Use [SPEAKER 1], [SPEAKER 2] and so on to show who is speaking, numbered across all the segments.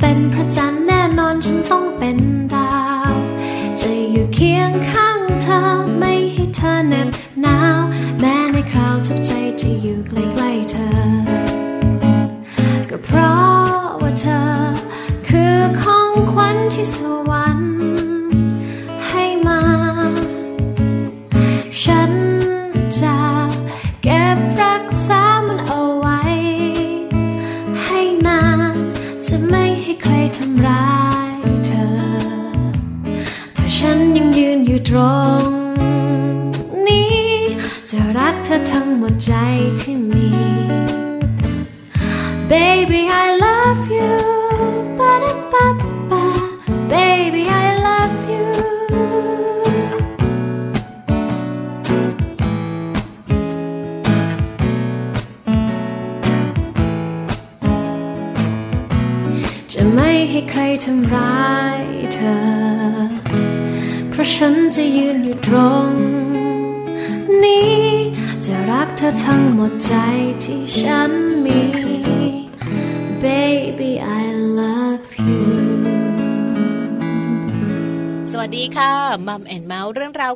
[SPEAKER 1] เป็นพระจันทร์แน่นอนฉันต้องเป็น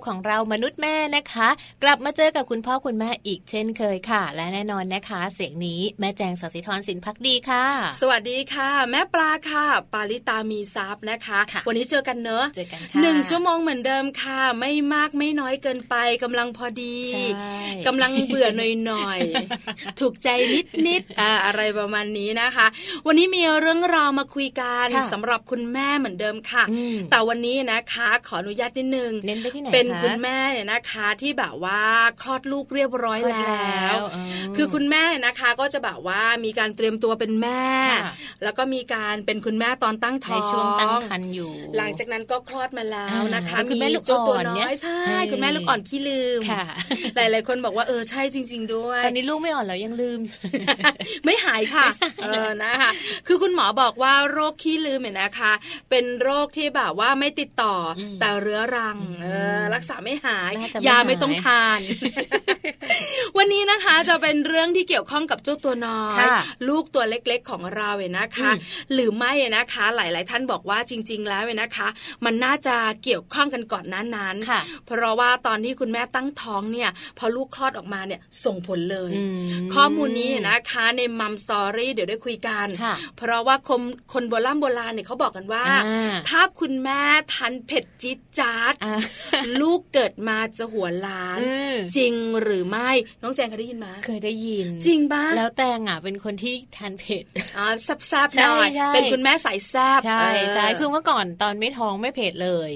[SPEAKER 1] ของเรามนุษย์แม่ นะคะ กลับมาเจอกับคุณพ่อคุณแม่อีกเช่นเคยค่ะ และแน่นอนนะคะ เสียงนี้แม่แจงสัสิธรสินพักดีค่ะ
[SPEAKER 2] สวัสดีค่ะ แม่ปลาค่ะ ปาลิตามีซับนะคะคะ วันนี้เจอกันเนอะ
[SPEAKER 1] เจอกันค่ะ
[SPEAKER 2] หนึ่งชั่วโมงเหมือนเดิมค่ะ ไม่มากไม่น้อยเกินไปกำลังพอดีกำลังเบื่อหน่อยๆถูกใจนิดนิดอ่าอะไรประมาณนี้นะคะ วันนี้มีเรื่องราวมาคุยกันสำหรับคุณแม่เหมือนเดิมค่ะ แต่วันนี้นะคะ ขออนุญาตนิดนึง
[SPEAKER 1] เน้นไปที่ไหน
[SPEAKER 2] เป็นคุณแม่เนี่ยนะคะที่แบบว่าคลอดลูกเรียบร้อยแล้ว คือคุณแม่นะคะก็จะแบบว่ามีการเตรียมตัวเป็นแม่ แล้วก็มีการเป็นคุณแม่ตอนตั้งท้อง
[SPEAKER 1] ในช่วงตั้งครรภ์อยู่
[SPEAKER 2] หลังจากนั้นก็คลอดมาแล้วนะคะ
[SPEAKER 1] มีแม่ลูก
[SPEAKER 2] ตัวน้อยใช่คุณแม่ลูกอ่อนขี้ลืมหลายหลายคนบอกว่าเออใช่จริง ๆ ด้วย
[SPEAKER 1] ตอนนี้ลูกไม่อ่อนแล้วยังลืม
[SPEAKER 2] ไม่หายค่ะเออนะคะ คือคุณหมอบอกว่าโรคขี้ลืมเนี่ยนะคะ เป็นโรคที่แบบว่าไม่ติดต่อแต่เรื้อรังเออรักษาไม่หายยาไม่ต้องทาน วันนี้นะคะจะเป็นเรื่องที่เกี่ยวข้องกับเจ้าตัวน้อยลูกตัวเล็กๆของเราเองนะคะ หรือไม่นะคะ หลาย ๆ ท่านบอกว่าจริง ๆ แล้วเนะคะ มันน่าจะเกี่ยวข้องกันก่อนนั้นนั้นเพราะว่าตอนที่คุณแม่ตั้งท้องเนี่ย พอลูกคลอดออกมาเนี่ยส่งผลเลย ข้อมูลนี้นะคะในมัมสตอรี่เดี๋ยวได้คุยกัน เพราะว่าคนคนโบราณโบราณเนี่ยเขาบอกกันว่า ถ้าคุณแม่ทันเผ็ดจิ๊ดจ๊าดลูกเกิดมาจะหัวล้าน จริงหรือไม่น้องแจงเคยได้ยินมา
[SPEAKER 1] เคยได้ยิน
[SPEAKER 2] จริงบ้า
[SPEAKER 1] แล้วแตงอะเป็นคนที่ทานเผ็ด
[SPEAKER 2] อ่าซับๆหน่อยเป็นคุณแม่สายแซบ
[SPEAKER 1] ใช่ใช่คือเมื่อก่อนตอนไม่ท้องไม่เผ็ดเลย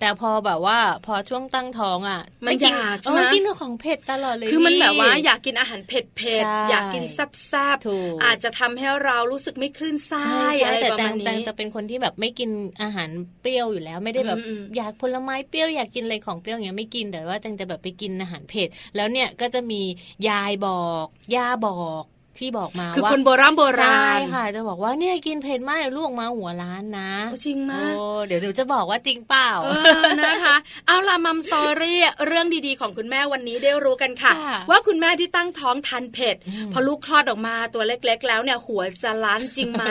[SPEAKER 3] แต่พอแบบว่าพอช่วงตั้งท้องอะ
[SPEAKER 2] มันอยากใช่ไหม
[SPEAKER 3] กินของเผ็ดตลอดเลย
[SPEAKER 2] คือมันแบบว่าอยากกินอาหารเผ็ดเผ็ดอยากกินแซ่บๆอาจจะทำให้เรารู้สึกไม่คลื่นไส้อะไรแบบนี้แต่
[SPEAKER 3] จังจะเป็นคนที่แบบไม่กินอาหารเปรี้ยวอยู่แล้ว ไม่ได้แบบอยากผลไม้เปรี้ยวอยากกินอะไรของเปรี้ยวอย่างเงี้ยไม่กินแต่ว่าจังจะแบบไปกินอาหารเผ็ดแล้วเนี่ยก็จะมียายบอกย่าบอก ที่บอกมา
[SPEAKER 2] คือคนโบราณโบราณใช่
[SPEAKER 3] ค่ะ จะบอกว่าเนี่ยกินเผ็ดมากลูกมาหัวล้านนะ
[SPEAKER 2] จริงมาก
[SPEAKER 3] เดี๋ยวหนูจะบอกว่าจริงเปล่า
[SPEAKER 2] นะคะ เอาละมัมสอรี่เรื่องดีๆของคุณแม่วันนี้ได้รู้กันค่ะ ว่าคุณแม่ที่ตั้งท้องทันเผ็ดพอลูกคลอดออกมาตัวเล็ก ๆ แล้วเนี่ยหัวจะล้านจริงไหม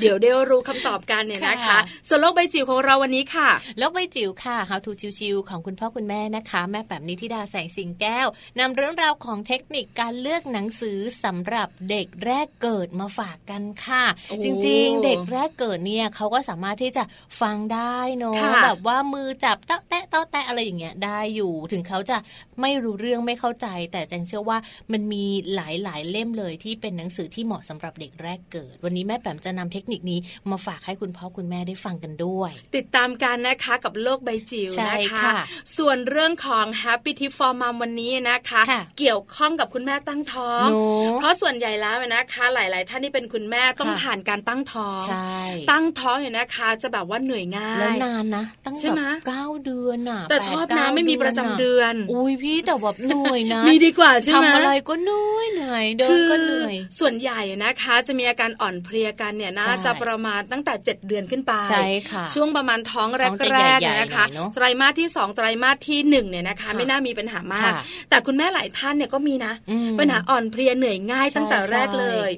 [SPEAKER 2] เดี๋ยวได้รู้คำตอบกันเนี่ยนะคะส่วนโลกใบจิ๋วของเราวันนี้ค่ะ
[SPEAKER 3] โลกใบจิ๋วค่ะ How to ชิวๆของคุณพ่อคุณแม่นะคะ แม่แบบนิธิดาแสงสิงแก้วนำเรื่องราวของเทคนิคการเลือกหนังสือสำหรับเด็กแรกเกิดมาฝากกันค่ะ จริง ๆ เด็กแรกเกิดเนี่ยเขาก็สามารถที่จะฟังได้เนาะแบบว่ามือจับเตะแตะเตะแตะอะไรอย่างเงี้ยได้อยู่ ถึงเขาจะไม่รู้เรื่องไม่เข้าใจ แต่แจงเชื่อว่ามันมีหลายๆเล่มเลยที่เป็นหนังสือที่เหมาะสำหรับเด็กแรกเกิด วันนี้แม่แปมจะนำเทคนิคนี้มาฝากให้คุณพ่อคุณแม่ได้ฟังกันด้วย
[SPEAKER 2] ติดตามกันนะคะกับโลกใบจิ๋วนะคะ ส่วนเรื่องของ Happy Tip for Mom วันนี้นะคะ เกี่ยวข้องกับคุณแม่ตั้งท้อง เพราะส่วนใหญ่แล้วนะคะหลาย ๆ ท่านที่เป็นคุณแม่ต้องผ่านการตั้งท้องตั้งท้องเนี่ยนะคะ จะแบบว่าเหนื่อยง่ายแล้
[SPEAKER 3] วนานนะตั้งแบบเก้าเดือนอะ
[SPEAKER 2] แต่ชอบนะไม่มีประจำเดือน
[SPEAKER 3] อุ้ยพี่แต่แบบเหนื่อยนะ
[SPEAKER 2] มีดีกว่าใช่ไห
[SPEAKER 3] มทำอะไรก็เหนื่อยเหนื่อยเดินก็เหนื่อย
[SPEAKER 2] ส่วนใหญ่นะคะ จะมีอาการอ่อนเพลียกันเนี่ยน่าจะประมาณตั้งแต่ 7 เดือนขึ้นไป
[SPEAKER 3] ใช่ค่ะ
[SPEAKER 2] ช่วงประมาณท้องแรกๆนะคะไตรมาสที่ 2 ไตรมาสที่1เนี่ยนะคะ ไม่น่ามีปัญหามาก แต่คุณแม่หลายท่านเนี่ยก็มีนะปัญหาอ่อนเพลียเหนื่อยง่ายตั้งแต่แรกเลย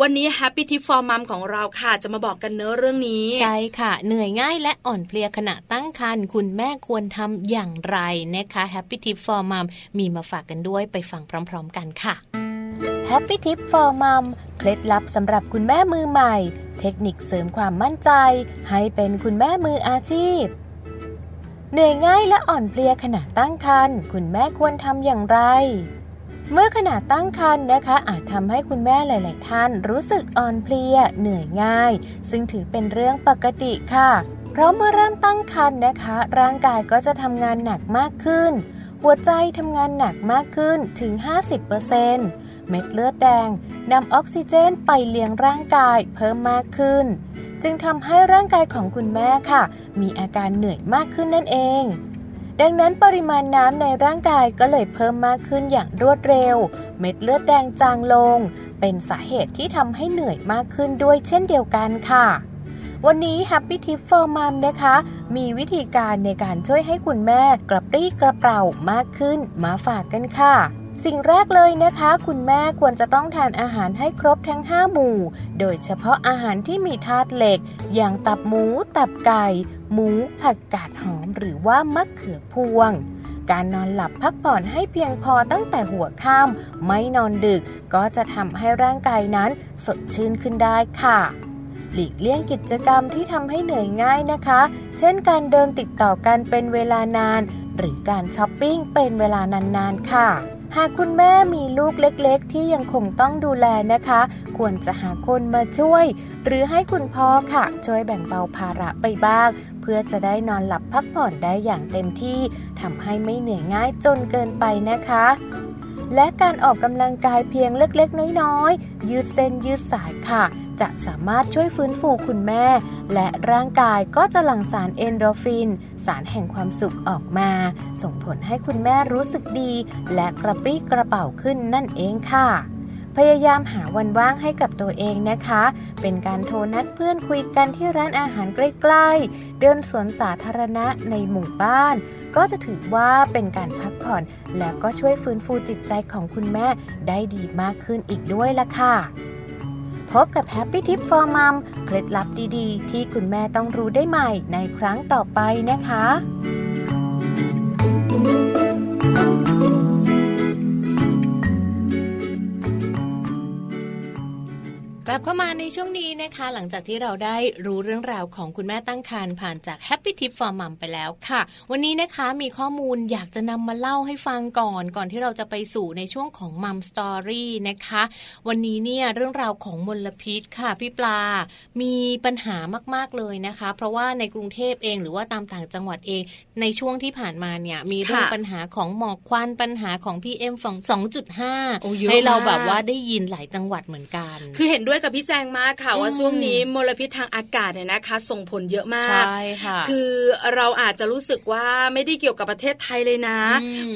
[SPEAKER 2] วันนี้ Happy Tip for Mom ของเราค่ะ จะมาบอกกันเนื้อเรื่องนี้
[SPEAKER 3] ใช่ค่ะ เหนื่อยง่ายและอ่อนเพลียขณะตั้งครรภ์คุณแม่ควรทำอย่างไรนะคะ Happy Tip for Mom มีมาฝากกันด้วยไปฟังพร้อม ๆ กันค่ะ
[SPEAKER 1] Happy Tip for Mom เคล็ดลับสำหรับคุณแม่มือใหม่ เทคนิคเสริมความมั่นใจ ให้เป็นคุณแม่มืออาชีพเหนื่อยง่ายและอ่อนเพลียขณะตั้งครรภ์คุณแม่ควรทำอย่างไร เมื่อขณะตั้งครรภ์นะคะ อาจทำให้คุณแม่หลาย ๆ ท่าน รู้สึกอ่อนเพลียเหนื่อยง่าย ซึ่งถือเป็นเรื่องปกติค่ะ เพราะเมื่อเริ่มตั้งครรภ์นะคะ ร่างกายก็จะทำงานหนักมากขึ้น หัวใจทำงานหนักมากขึ้นถึง 50%เม็ดเลือดแดงนำออกซิเจนไปเลี้ยงร่างกายเพิ่มมากขึ้น จึงทำให้ร่างกายของคุณแม่ค่ะ มีอาการเหนื่อยมากขึ้นนั่นเอง ดังนั้นปริมาณน้ำในร่างกายก็เลยเพิ่มมากขึ้นอย่างรวดเร็ว เม็ดเลือดแดงจางลง เป็นสาเหตุที่ทำให้เหนื่อยมากขึ้นด้วยเช่นเดียวกันค่ะ วันนี้ Happy Tip for Mom นะคะ มีวิธีการในการช่วยให้คุณแม่กระปรี้กระเป๋ามากขึ้นมาฝากกันค่ะ สิ่งแรกเลยนะคะ คุณแม่ควรจะต้องทานอาหารให้ครบทั้ง 5 หมู่ โดยเฉพาะอาหารที่มีธาตุเหล็ก อย่างตับหมู ตับไก่ หมู ผักกาดหอม หรือว่ามะเขือพวง การนอนหลับพักผ่อนให้เพียงพอตั้งแต่หัวค่ำไม่นอนดึก ก็จะทำให้ร่างกายนั้นสดชื่นขึ้นได้ค่ะหลีกเลี่ยงกิจกรรมที่ทำให้เหนื่อยง่ายนะคะ เช่นการเดินติดต่อกันเป็นเวลานาน หรือการช้อปปิ้งเป็นเวลานานๆค่ะ หากคุณแม่มีลูกเล็กๆ ที่ยังคงต้องดูแลนะคะ ควรจะหาคนมาช่วย หรือให้คุณพ่อค่ะ ช่วยแบ่งเบาภาระไปบ้าง เพื่อจะได้นอนหลับพักผ่อนได้อย่างเต็มที่ทำให้ไม่เหนื่อยง่ายจนเกินไปนะคะและการออกกำลังกายเพียงเล็กๆ น้อยๆ ยืดเส้นยืดสายค่ะ จะสามารถช่วยฟื้นฟูคุณแม่ และร่างกายก็จะหลั่งสารเอนโดรฟิน สารแห่งความสุขออกมา ส่งผลให้คุณแม่รู้สึกดี และกระปรี้กระเป๋าขึ้นนั่นเองค่ะพยายามหาวันว่างให้กับตัวเองนะคะ เป็นการโทรนัดเพื่อนคุยกันที่ร้านอาหารใกล้ๆ เดินสวนสาธารณะในหมู่บ้าน ก็จะถือว่าเป็นการพักผ่อน แล้วก็ช่วยฟื้นฟูจิตใจของคุณแม่ได้ดีมากขึ้นอีกด้วยล่ะค่ะ พบกับ Happy Tip for Mom เคล็ดลับดีๆ ที่คุณแม่ต้องรู้ได้ใหม่ในครั้งต่อไปนะคะ กลับเข้ามาในช่วงนี้นะคะ หลังจากที่เราได้รู้เรื่องราวของคุณแม่ตั้งครรภ์ผ่านจาก Happy Tip for Mom ไปแล้วค่ะ วันนี้นะคะมีข้อมูลอยากจะนำมาเล่าให้ฟังก่อน ก่อนที่เราจะไปสู่ในช่วงของ Mom Story นะคะ วันนี้เนี่ยเรื่องราวของมลพิษค่ะพี่ปลา มีปัญหามากๆเลยนะคะ เพราะว่าในกรุงเทพเองหรือว่าตามต่างจังหวัดเอง ในช่วงที่ผ่านมาเนี่ยมีเรื่องปัญหาของหมอกควันปัญหาของ PM 2.5ให้เราแบบว่าได้ยินหลายจังหวัดเหมือนกัน
[SPEAKER 2] คือเห็นด้วยกับพี่แจงมากค่ะว่าช่วงนี้มลพิษทางอากาศเนี่ยนะคะ ส่งผลเยอะมาก
[SPEAKER 1] ใช่ค่ะ
[SPEAKER 2] คือเราอาจจะรู้สึกว่าไม่ได้เกี่ยวกับประเทศไทยเลยนะ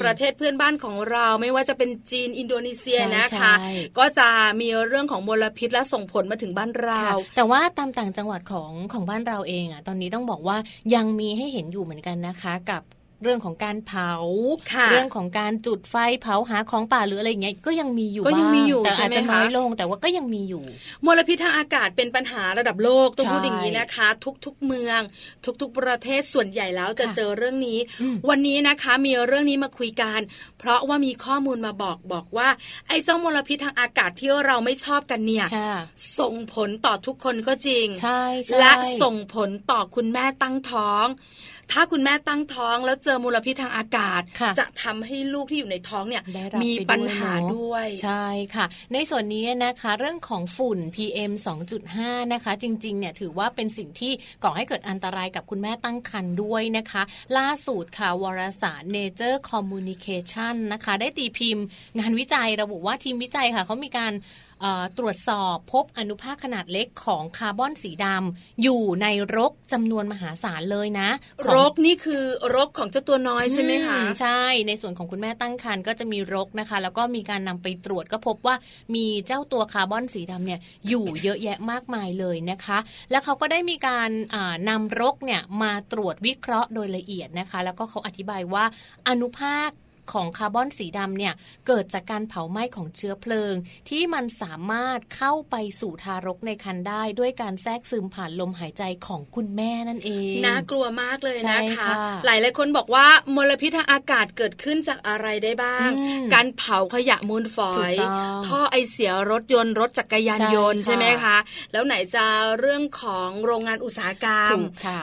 [SPEAKER 2] ประเทศเพื่อนบ้านของเราไม่ว่าจะเป็นจีนอินโดนีเซียนะคะ ก็จะมีเรื่องของมลพิษและส่งผลมาถึงบ้านเรา
[SPEAKER 1] แต่ว่าตามต่างจังหวัดของของบ้านเราเองอะตอนนี้ต้องบอกว่ายังมีให้เห็นอยู่เหมือนกันนะคะ กับ เรื่องของการเผา เรื่องของการจุดไฟเผาหาของป่าหรืออะไรอย่างเงี้ยก็ยังมีอยู่
[SPEAKER 2] ก็ยังมีอยู่
[SPEAKER 1] แต่อาจจะน้อยลงแต่ว่าก็ยังมีอยู่
[SPEAKER 2] มลพิษทางอากาศเป็นปัญหาระดับโลกต้องพูดอย่างนี้นะคะ ทุกๆเมือง ทุกๆ ประเทศส่วนใหญ่แล้วจะเจอเรื่องนี้ วันนี้นะคะมีเรื่องนี้มาคุยกัน เพราะว่ามีข้อมูลมาบอกบอกว่าไอ้เจ้ามลพิษทางอากาศที่เราไม่ชอบกันเนี่ยส่งผลต่อทุกคนก็จริง
[SPEAKER 1] ใช่
[SPEAKER 2] และส่งผลต่อคุณแม่ตั้งท้อง ถ้าคุณแม่ตั้งท้องแล้วเจอมลพิษทางอากาศ จะทำให้ลูกที่อยู่ในท้องเนี่ยมีปัญหาด้วย
[SPEAKER 1] ใช่ค่ะ ในส่วนนี้นะคะเรื่องของฝุ่น PM 2.5 นะคะ จริงๆเนี่ยถือว่าเป็นสิ่งที่ก่อให้เกิดอันตรายกับคุณแม่ตั้งครรภ์ด้วยนะคะ ล่าสุดค่ะวารสาร Nature Communication นะคะ ได้ตีพิมพ์ งานวิจัยระบุว่าทีมวิจัยค่ะเขามีการ ตรวจสอบพบอนุภาคขนาดเล็กของคาร์บอนสีดำอยู่ในรกจำนวนมหาศาลเลยนะ
[SPEAKER 2] รกนี่คือรกของเจ้าตัวน้อยใช่ไหมคะ
[SPEAKER 1] ใช่ในส่วนของคุณแม่ตั้งครรภ์ก็จะมีรกนะคะ แล้วก็มีการนำไปตรวจก็พบว่ามีเจ้าตัวคาร์บอนสีดำเนี่ยอยู่เยอะแยะมากมายเลยนะคะ แล้วเขาก็ได้มีการนำรกเนี่ยมาตรวจวิเคราะห์โดยละเอียดนะคะ แล้วก็เขาอธิบายว่าอนุภาค ของคาร์บอนสีดำเนี่ยเกิดจากการเผาไหม้ของเชื้อเพลิง ที่มันสามารถเข้าไปสู่ทารกในครรภ์ได้ ด้วยการแทรกซึมผ่านลมหายใจของคุณแม่นั่นเอง
[SPEAKER 2] น่ากลัวมากเลยนะคะ หลายหลายคนบอกว่ามลพิษทางอากาศเกิดขึ้นจากอะไรได้บ้าง การเผาขยะมูลฝอย ท่อไอเสียรถยนต์รถจักรยานยนต์ใช่ไหมคะ แล้วไหนจะเรื่องของโรงงานอุตสาหกรรม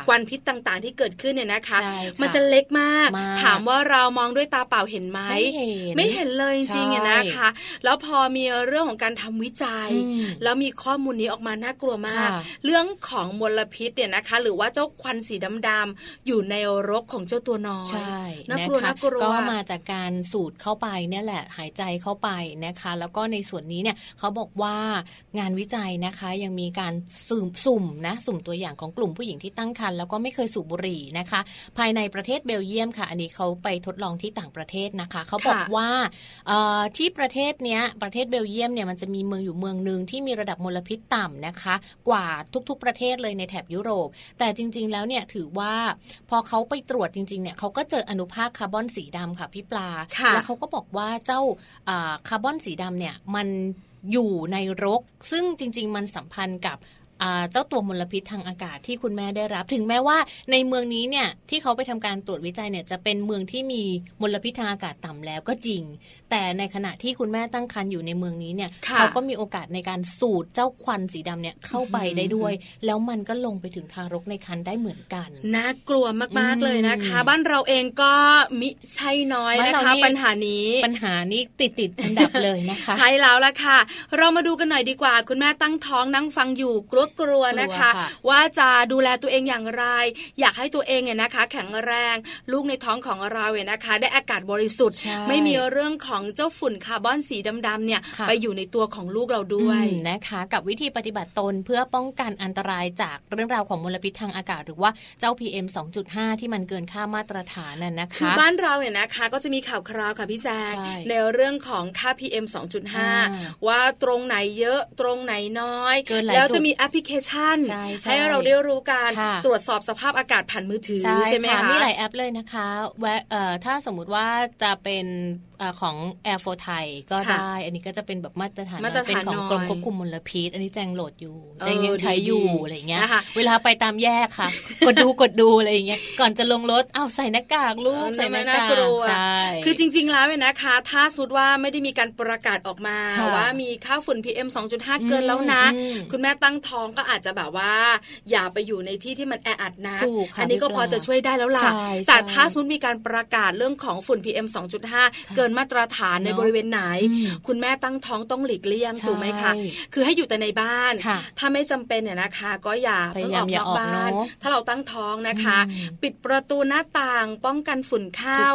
[SPEAKER 2] ควันพิษต่างๆ ที่เกิดขึ้นเนี่ยนะคะ มันจะเล็กมาก ถามว่าเรามองด้วยตาเปล่าเห็นไหม
[SPEAKER 1] ไม่เห็น
[SPEAKER 2] ไม่เห็นเลยจริงๆนะคะ แล้วพอมีเรื่องของการทำวิจัย แล้วมีข้อมูลนี้ออกมาน่ากลัวมาก เรื่องของมลพิษเนี่ยนะคะ หรือว่าเจ้าควันสีดำๆอยู่ในรกของเจ้าตัวน้อย
[SPEAKER 1] ใช่
[SPEAKER 2] น่ากลัวน่ากลัว
[SPEAKER 1] ก็มาจากการสูดเข้าไปเนี่ยแหละหายใจเข้าไปนะคะ แล้วก็ในส่วนนี้เนี่ยเขาบอกว่างานวิจัยนะคะยังมีการสุ่มสุ่มนะสุ่มตัวอย่างของกลุ่มผู้หญิงที่ตั้งครรภ์แล้วก็ไม่เคยสูบบุหรี่นะคะ ภายในประเทศเบลเยียมค่ะ อันนี้เขาไปทดลองที่ต่างประเทศนะคะ เขาบอกว่าที่ประเทศเนี้ยประเทศเบลเยียมเนี่ยมันจะมีเมืองอยู่เมืองหนึ่งที่มีระดับมลพิษต่ำนะคะ กว่าทุกๆประเทศเลยในแถบยุโรป แต่จริง ๆ แล้วเนี่ยถือว่าพอเขาไปตรวจจริงๆเนี่ยเขาก็เจออนุภาคคาร์บอนสีดำค่ะพี่ปลา แล้วเขาก็บอกว่าเจ้าคาร์บอนสีดำเนี่ยมันอยู่ในรก ซึ่งจริง ๆ มันสัมพันธ์กับ เจ้าตัวมลพิษทางอากาศที่คุณแม่ได้รับ ถึงแม้ว่าในเมืองนี้เนี่ยที่เขาไปทำการตรวจวิจัยเนี่ยจะเป็นเมืองที่มีมลพิษทางอากาศต่ำแล้วก็จริง แต่ในขณะที่คุณแม่ตั้งครรภ์อยู่ในเมืองนี้เนี่ยเขาก็มีโอกาสในการสูดเจ้าควันสีดำเนี่ยเข้าไปได้ด้วย แล้วมันก็ลงไปถึงทารกในครรภ์ได้เหมือนกัน
[SPEAKER 2] น่ากลัวมากๆเลยนะคะ บ้านเราเองก็มิใช่น้อยนะคะปัญหานี้
[SPEAKER 1] ปัญหานี้ติดติดอันดับเลยนะคะ ใช่
[SPEAKER 2] แล้วละค่ะ เรามาดูกันหน่อยดีกว่า คุณแม่ตั้งท้องนั่งฟังอยู่กลัวกลัวนะคะ ว่าจะดูแลตัวเองอย่างไร อยากให้ตัวเองเนี่ยนะคะ แข็งแรง ลูกในท้องของเราเนี่ยนะคะ ได้อากาศบริสุทธิ์ ไม่มีเรื่องของเจ้าฝุ่นคาร์บอนสีดำๆเนี่ยไปอยู่ในตัวของลูกเราด้วย
[SPEAKER 1] นะคะ กับวิธีปฏิบัติตนเพื่อป้องกันอันตรายจากเรื่องราวของมลพิษทางอากาศ หรือว่าเจ้า PM 2.5 ที่มันเกินค่ามาตรฐานนั่นนะคะคือ
[SPEAKER 2] บ้านเราเนี่ยนะคะ ก็จะมีข่าวคราวค่ะพี่แจ๊คในเรื่องของค่า PM 2.5 ว่าตรงไหนเยอะตรงไหนน้อย แล้วจะมีแอปพลิเคชันให้เราได้รู้การตรวจสอบสภาพอากาศผ่านมือถือใช่ไหมคะ
[SPEAKER 1] มีหลายแอปเลยนะคะแวะถ้าสมมุติว่าจะเป็นของ Air for Thai ก็ได้ อันนี้ก็จะเป็นแบบมาตรฐานเป็นของกรมควบคุมมลพิษ อันนี้แจงโหลดอยู่แจงยังใช้อยู่อะไรเงี้ย เวลาไปตามแยกค่ะ กดดูกดดูอะไรเงี้ย ก่อนจะลงรถอ้าวใส่หน้ากากลูกใส่หน้ากากใช่
[SPEAKER 2] คือจริง ๆ แล้วเนี่ยนะคะ ถ้าสุดว่าไม่ได้มีการประกาศออกมาว่ามีค่าฝุ่น PM 2.5 เกินแล้วนะ คุณแม่ตั้งท้องก็อาจจะแบบว่า อย่าไปอยู่ในที่ที่มันแออัดนะ อันนี้ก็พอจะช่วยได้แล้วล่ะแต่ถ้าสุดมีการประกาศเรื่องของฝุ่น PM 2.5 เกินมาตรฐานในบริเวณไหน คุณแม่ตั้งท้องต้องหลีกเลี่ยงถูกไหมคะคือให้อยู่แต่ในบ้าน ถ้าไม่จำเป็นเนี่ยนะคะ ก็อย่าเพิ่งออกนอกบ้าน ถ้าเราตั้งท้องนะคะ ปิดประตูหน้าต่างป้องกันฝุ่นเข้า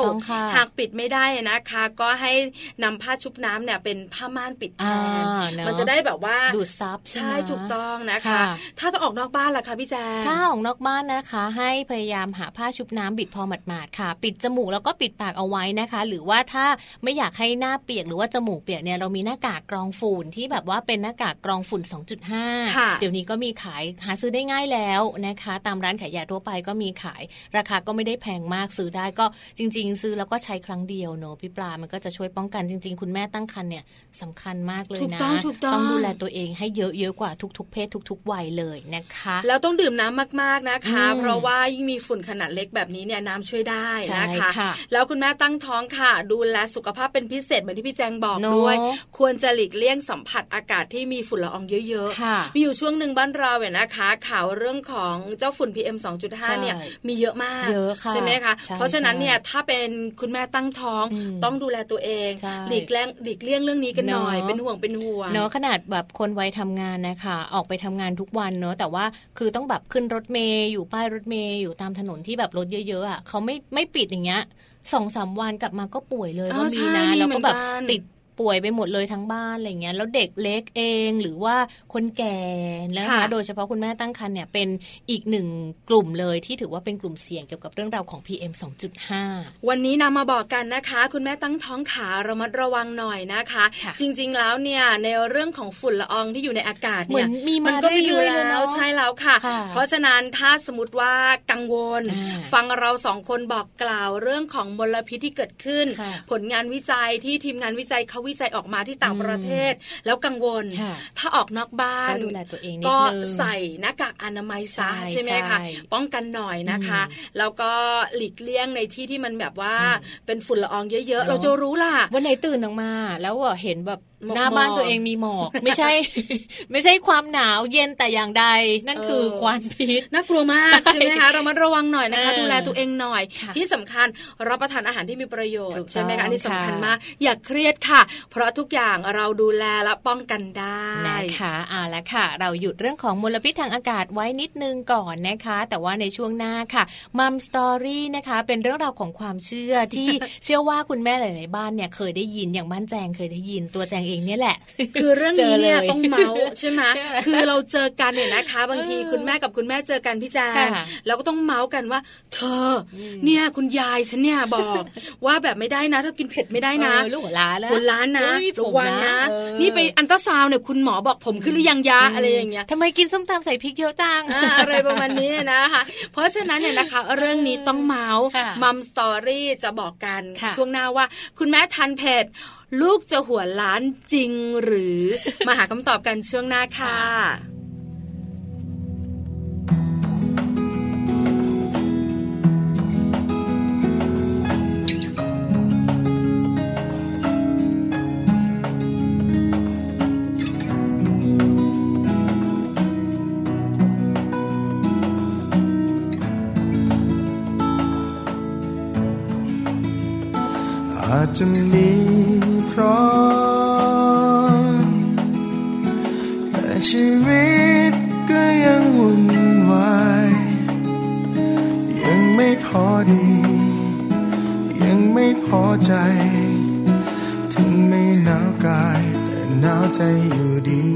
[SPEAKER 2] หากปิดไม่ได้นะคะ ก็ให้นำผ้าชุบน้ำเนี่ยเป็นผ้าม่านปิดแทนมันจะได้แบบว่า
[SPEAKER 1] ดูดซับ
[SPEAKER 2] ใช่ถูกต้องนะคะ ถ้าต้องออกนอกบ้านล่ะคะพี่แจ๊
[SPEAKER 1] ถ้าออกนอกบ้านนะคะ ให้พยายามหาผ้าชุบน้ำบิดพอหมาดๆค่ะ ปิดจมูกแล้วก็ปิดปากเอาไว้นะคะ หรือว่าถ้าไม่อยากให้หน้าเปียกหรือว่าจมูกเปียกเนี่ยเรามีหน้ากากกรองฝุ่นที่แบบว่าเป็นหน้ากากกรองฝุ่น 2.5 เดี๋ยวนี้ก็มีขายหาซื้อได้ง่ายแล้วนะคะ ตามร้านขายยาทั่วไปก็มีขาย ราคาก็ไม่ได้แพงมากซื้อได้ก็จริง ๆ ซื้อแล้วก็ใช้ครั้งเดียวเนอะพี่ปลามันก็จะช่วยป้องกันจริง ๆ คุณแม่ตั้งครรภ์เนี่ยสำคัญมากเลยนะ
[SPEAKER 2] ต้อง
[SPEAKER 1] ต้องดูแลตัวเองให้เยอะๆกว่าทุก ๆ เพศทุก ๆ วัยเลยนะคะ
[SPEAKER 2] แล้วต้องดื่มน้ำมากๆนะคะ เพราะว่ายิ่งมีฝุ่นขนาดเล็กแบบนี้เนี่ยน้ำช่วยได้นะคะ แล้วคุณแม่ตั้งท้องค่ะ ดูแลสุขภาพเป็นพิเศษเหมือนที่พี่แจงบอกด้วย ควรจะหลีกเลี่ยงสัมผัสอากาศที่มีฝุ่นละอองเยอะๆ มีอยู่ช่วงหนึ่งบ้านเราเนี่ยนะคะ ข่าวเรื่องของเจ้าฝุ่น PM 2.5 เนี่ยมีเยอะมากใช่ไหมคะ เพราะฉะนั้นเนี่ยถ้าเป็นคุณแม่ตั้งท้องต้องดูแลตัวเอง หลีกเลี่ยงหลีกเลี่ยงเรื่องนี้กันหน่อย เป็นห่วงเป็นห่วง
[SPEAKER 1] เนาะขนาดแบบคนวัยทำงานนะคะออกไปทำงานทุกวันเนาะแต่ว่าคือต้องแบบขึ้นรถเมย์อยู่ป้ายรถเมย์อยู่ตามถนนที่แบบรถเยอะๆอะเขาไม่ไม่ปิดอย่างเงี้ย สองสามวันกลับมาก็ป่วยเลยก็มีนะแล้วก็แบบติด ป่วยไปหมดเลยทั้งบ้านอะไรเงี้ยแล้วเด็กเล็กเองหรือว่าคนแก่นะคะโดยเฉพาะคุณแม่ตั้งครรภ์เนี่ยเป็นอีกหนึ่งกลุ่มเลยที่ถือว่าเป็นกลุ่มเสี่ยงเกี่ยวกับเรื่องราวของ PM 2.5
[SPEAKER 2] วันนี้นำมาบอกกันนะคะ คุณแม่ตั้งท้องขาระมัดระวังหน่อยนะคะ จริง ๆ แล้วเนี่ยในเรื่องของฝุ่นละอองที่อยู่ในอากาศเนี่ย
[SPEAKER 1] มัน
[SPEAKER 2] ก็มีอยู่แล้วใช่แล้วค่ะ เพราะฉะนั้นถ้าสมมติว่ากังวล ฟังเราสองคนบอกกล่าวเรื่องของมลพิษที่เกิดขึ้น ผลงานวิจัยที่ทีมงานวิจัยเขาวิจัยออกมาที่ต่างประเทศ แล้วกังวล ถ้าออกนอกบ้าน
[SPEAKER 1] ก็ดูแลตัวเอง
[SPEAKER 2] ก็ใส่หน้ากากอนามัยซะใช่ไหมคะป้องกันหน่อยนะคะแล้วก็หลีกเลี่ยงในที่ที่มันแบบว่าเป็นฝุ่นละอองเยอะ ๆ เราจะรู้ล่ะ
[SPEAKER 1] วันไหนตื่นออกมา แล้วเห็นแบบ หน้าบ้านตัวเองมีหมอกไม่ใช่ ไม่ใช่ความหนาวเย็นแต่อย่างใด นั่นคือควันพิษ
[SPEAKER 2] น่ากลัวมากใช่ไหมคะเรามาระวังหน่อยนะคะ ดูแลตัวเองหน่อย ที่สำคัญรับประทานอาหารที่มีประโยชน์ใช่ไหมคะอันนี้สำคัญมากอย่าเครียดค่ะ เพราะทุกอย่างเราดูแลและป้องกันได้
[SPEAKER 1] นะคะอ่าแล้วค่ะ เราหยุดเรื่องของมลพิษทางอากาศไว้นิดนึงก่อนนะคะ แต่ว่าในช่วงหน้าค่ะมัมสตอรี่นะคะ เป็นเรื่องราวของความเชื่อที่เชื่อว่าคุณแม่หลาย ๆ บ้านเนี่ยเคยได้ยินอย่างบ้านแจงเคยได้ยินตัวแจงเองเนี่ยแหละ
[SPEAKER 2] คือเรื่องนี้เนี่ยต้องเมาใช่ไหมคือเราเจอกันเนี่ยนะคะ บางทีคุณแม่กับคุณแม่เจอกันพี่แจงเราก็ต้องเมาส์กันว่า เธอ เนี่ยคุณยายฉันเนี่ยบอกว่าแบบไม่ได้นะถ้ากินเผ็ดไม่ได้นะ
[SPEAKER 1] ลูกล้าน
[SPEAKER 2] นะล้านนะระวังนะ นี่ไปอันตราซาวเนี่ยคุณหมอบอกผมขึ้นหรือยังยาอะไรอย่างเงี้ย
[SPEAKER 1] ทำไมกินส้มตำใส่พริกเยอะจัง
[SPEAKER 2] อะไรประมาณนี้นะคะเพราะฉะนั้นเนี่ยนะคะ เรื่องนี้ต้องเมาส์มัมสตอรี่จะบอกกันช่วงหน้าว่า คุณแม่ทันเผ็ด ลูกจะหัวล้านจริงหรือ มาหาคำตอบกันช่วงหน้าค่ะ
[SPEAKER 4] อาจจะมี พอใจ ถึงไม่หนาวกายแต่หนาวใจอยู่ดี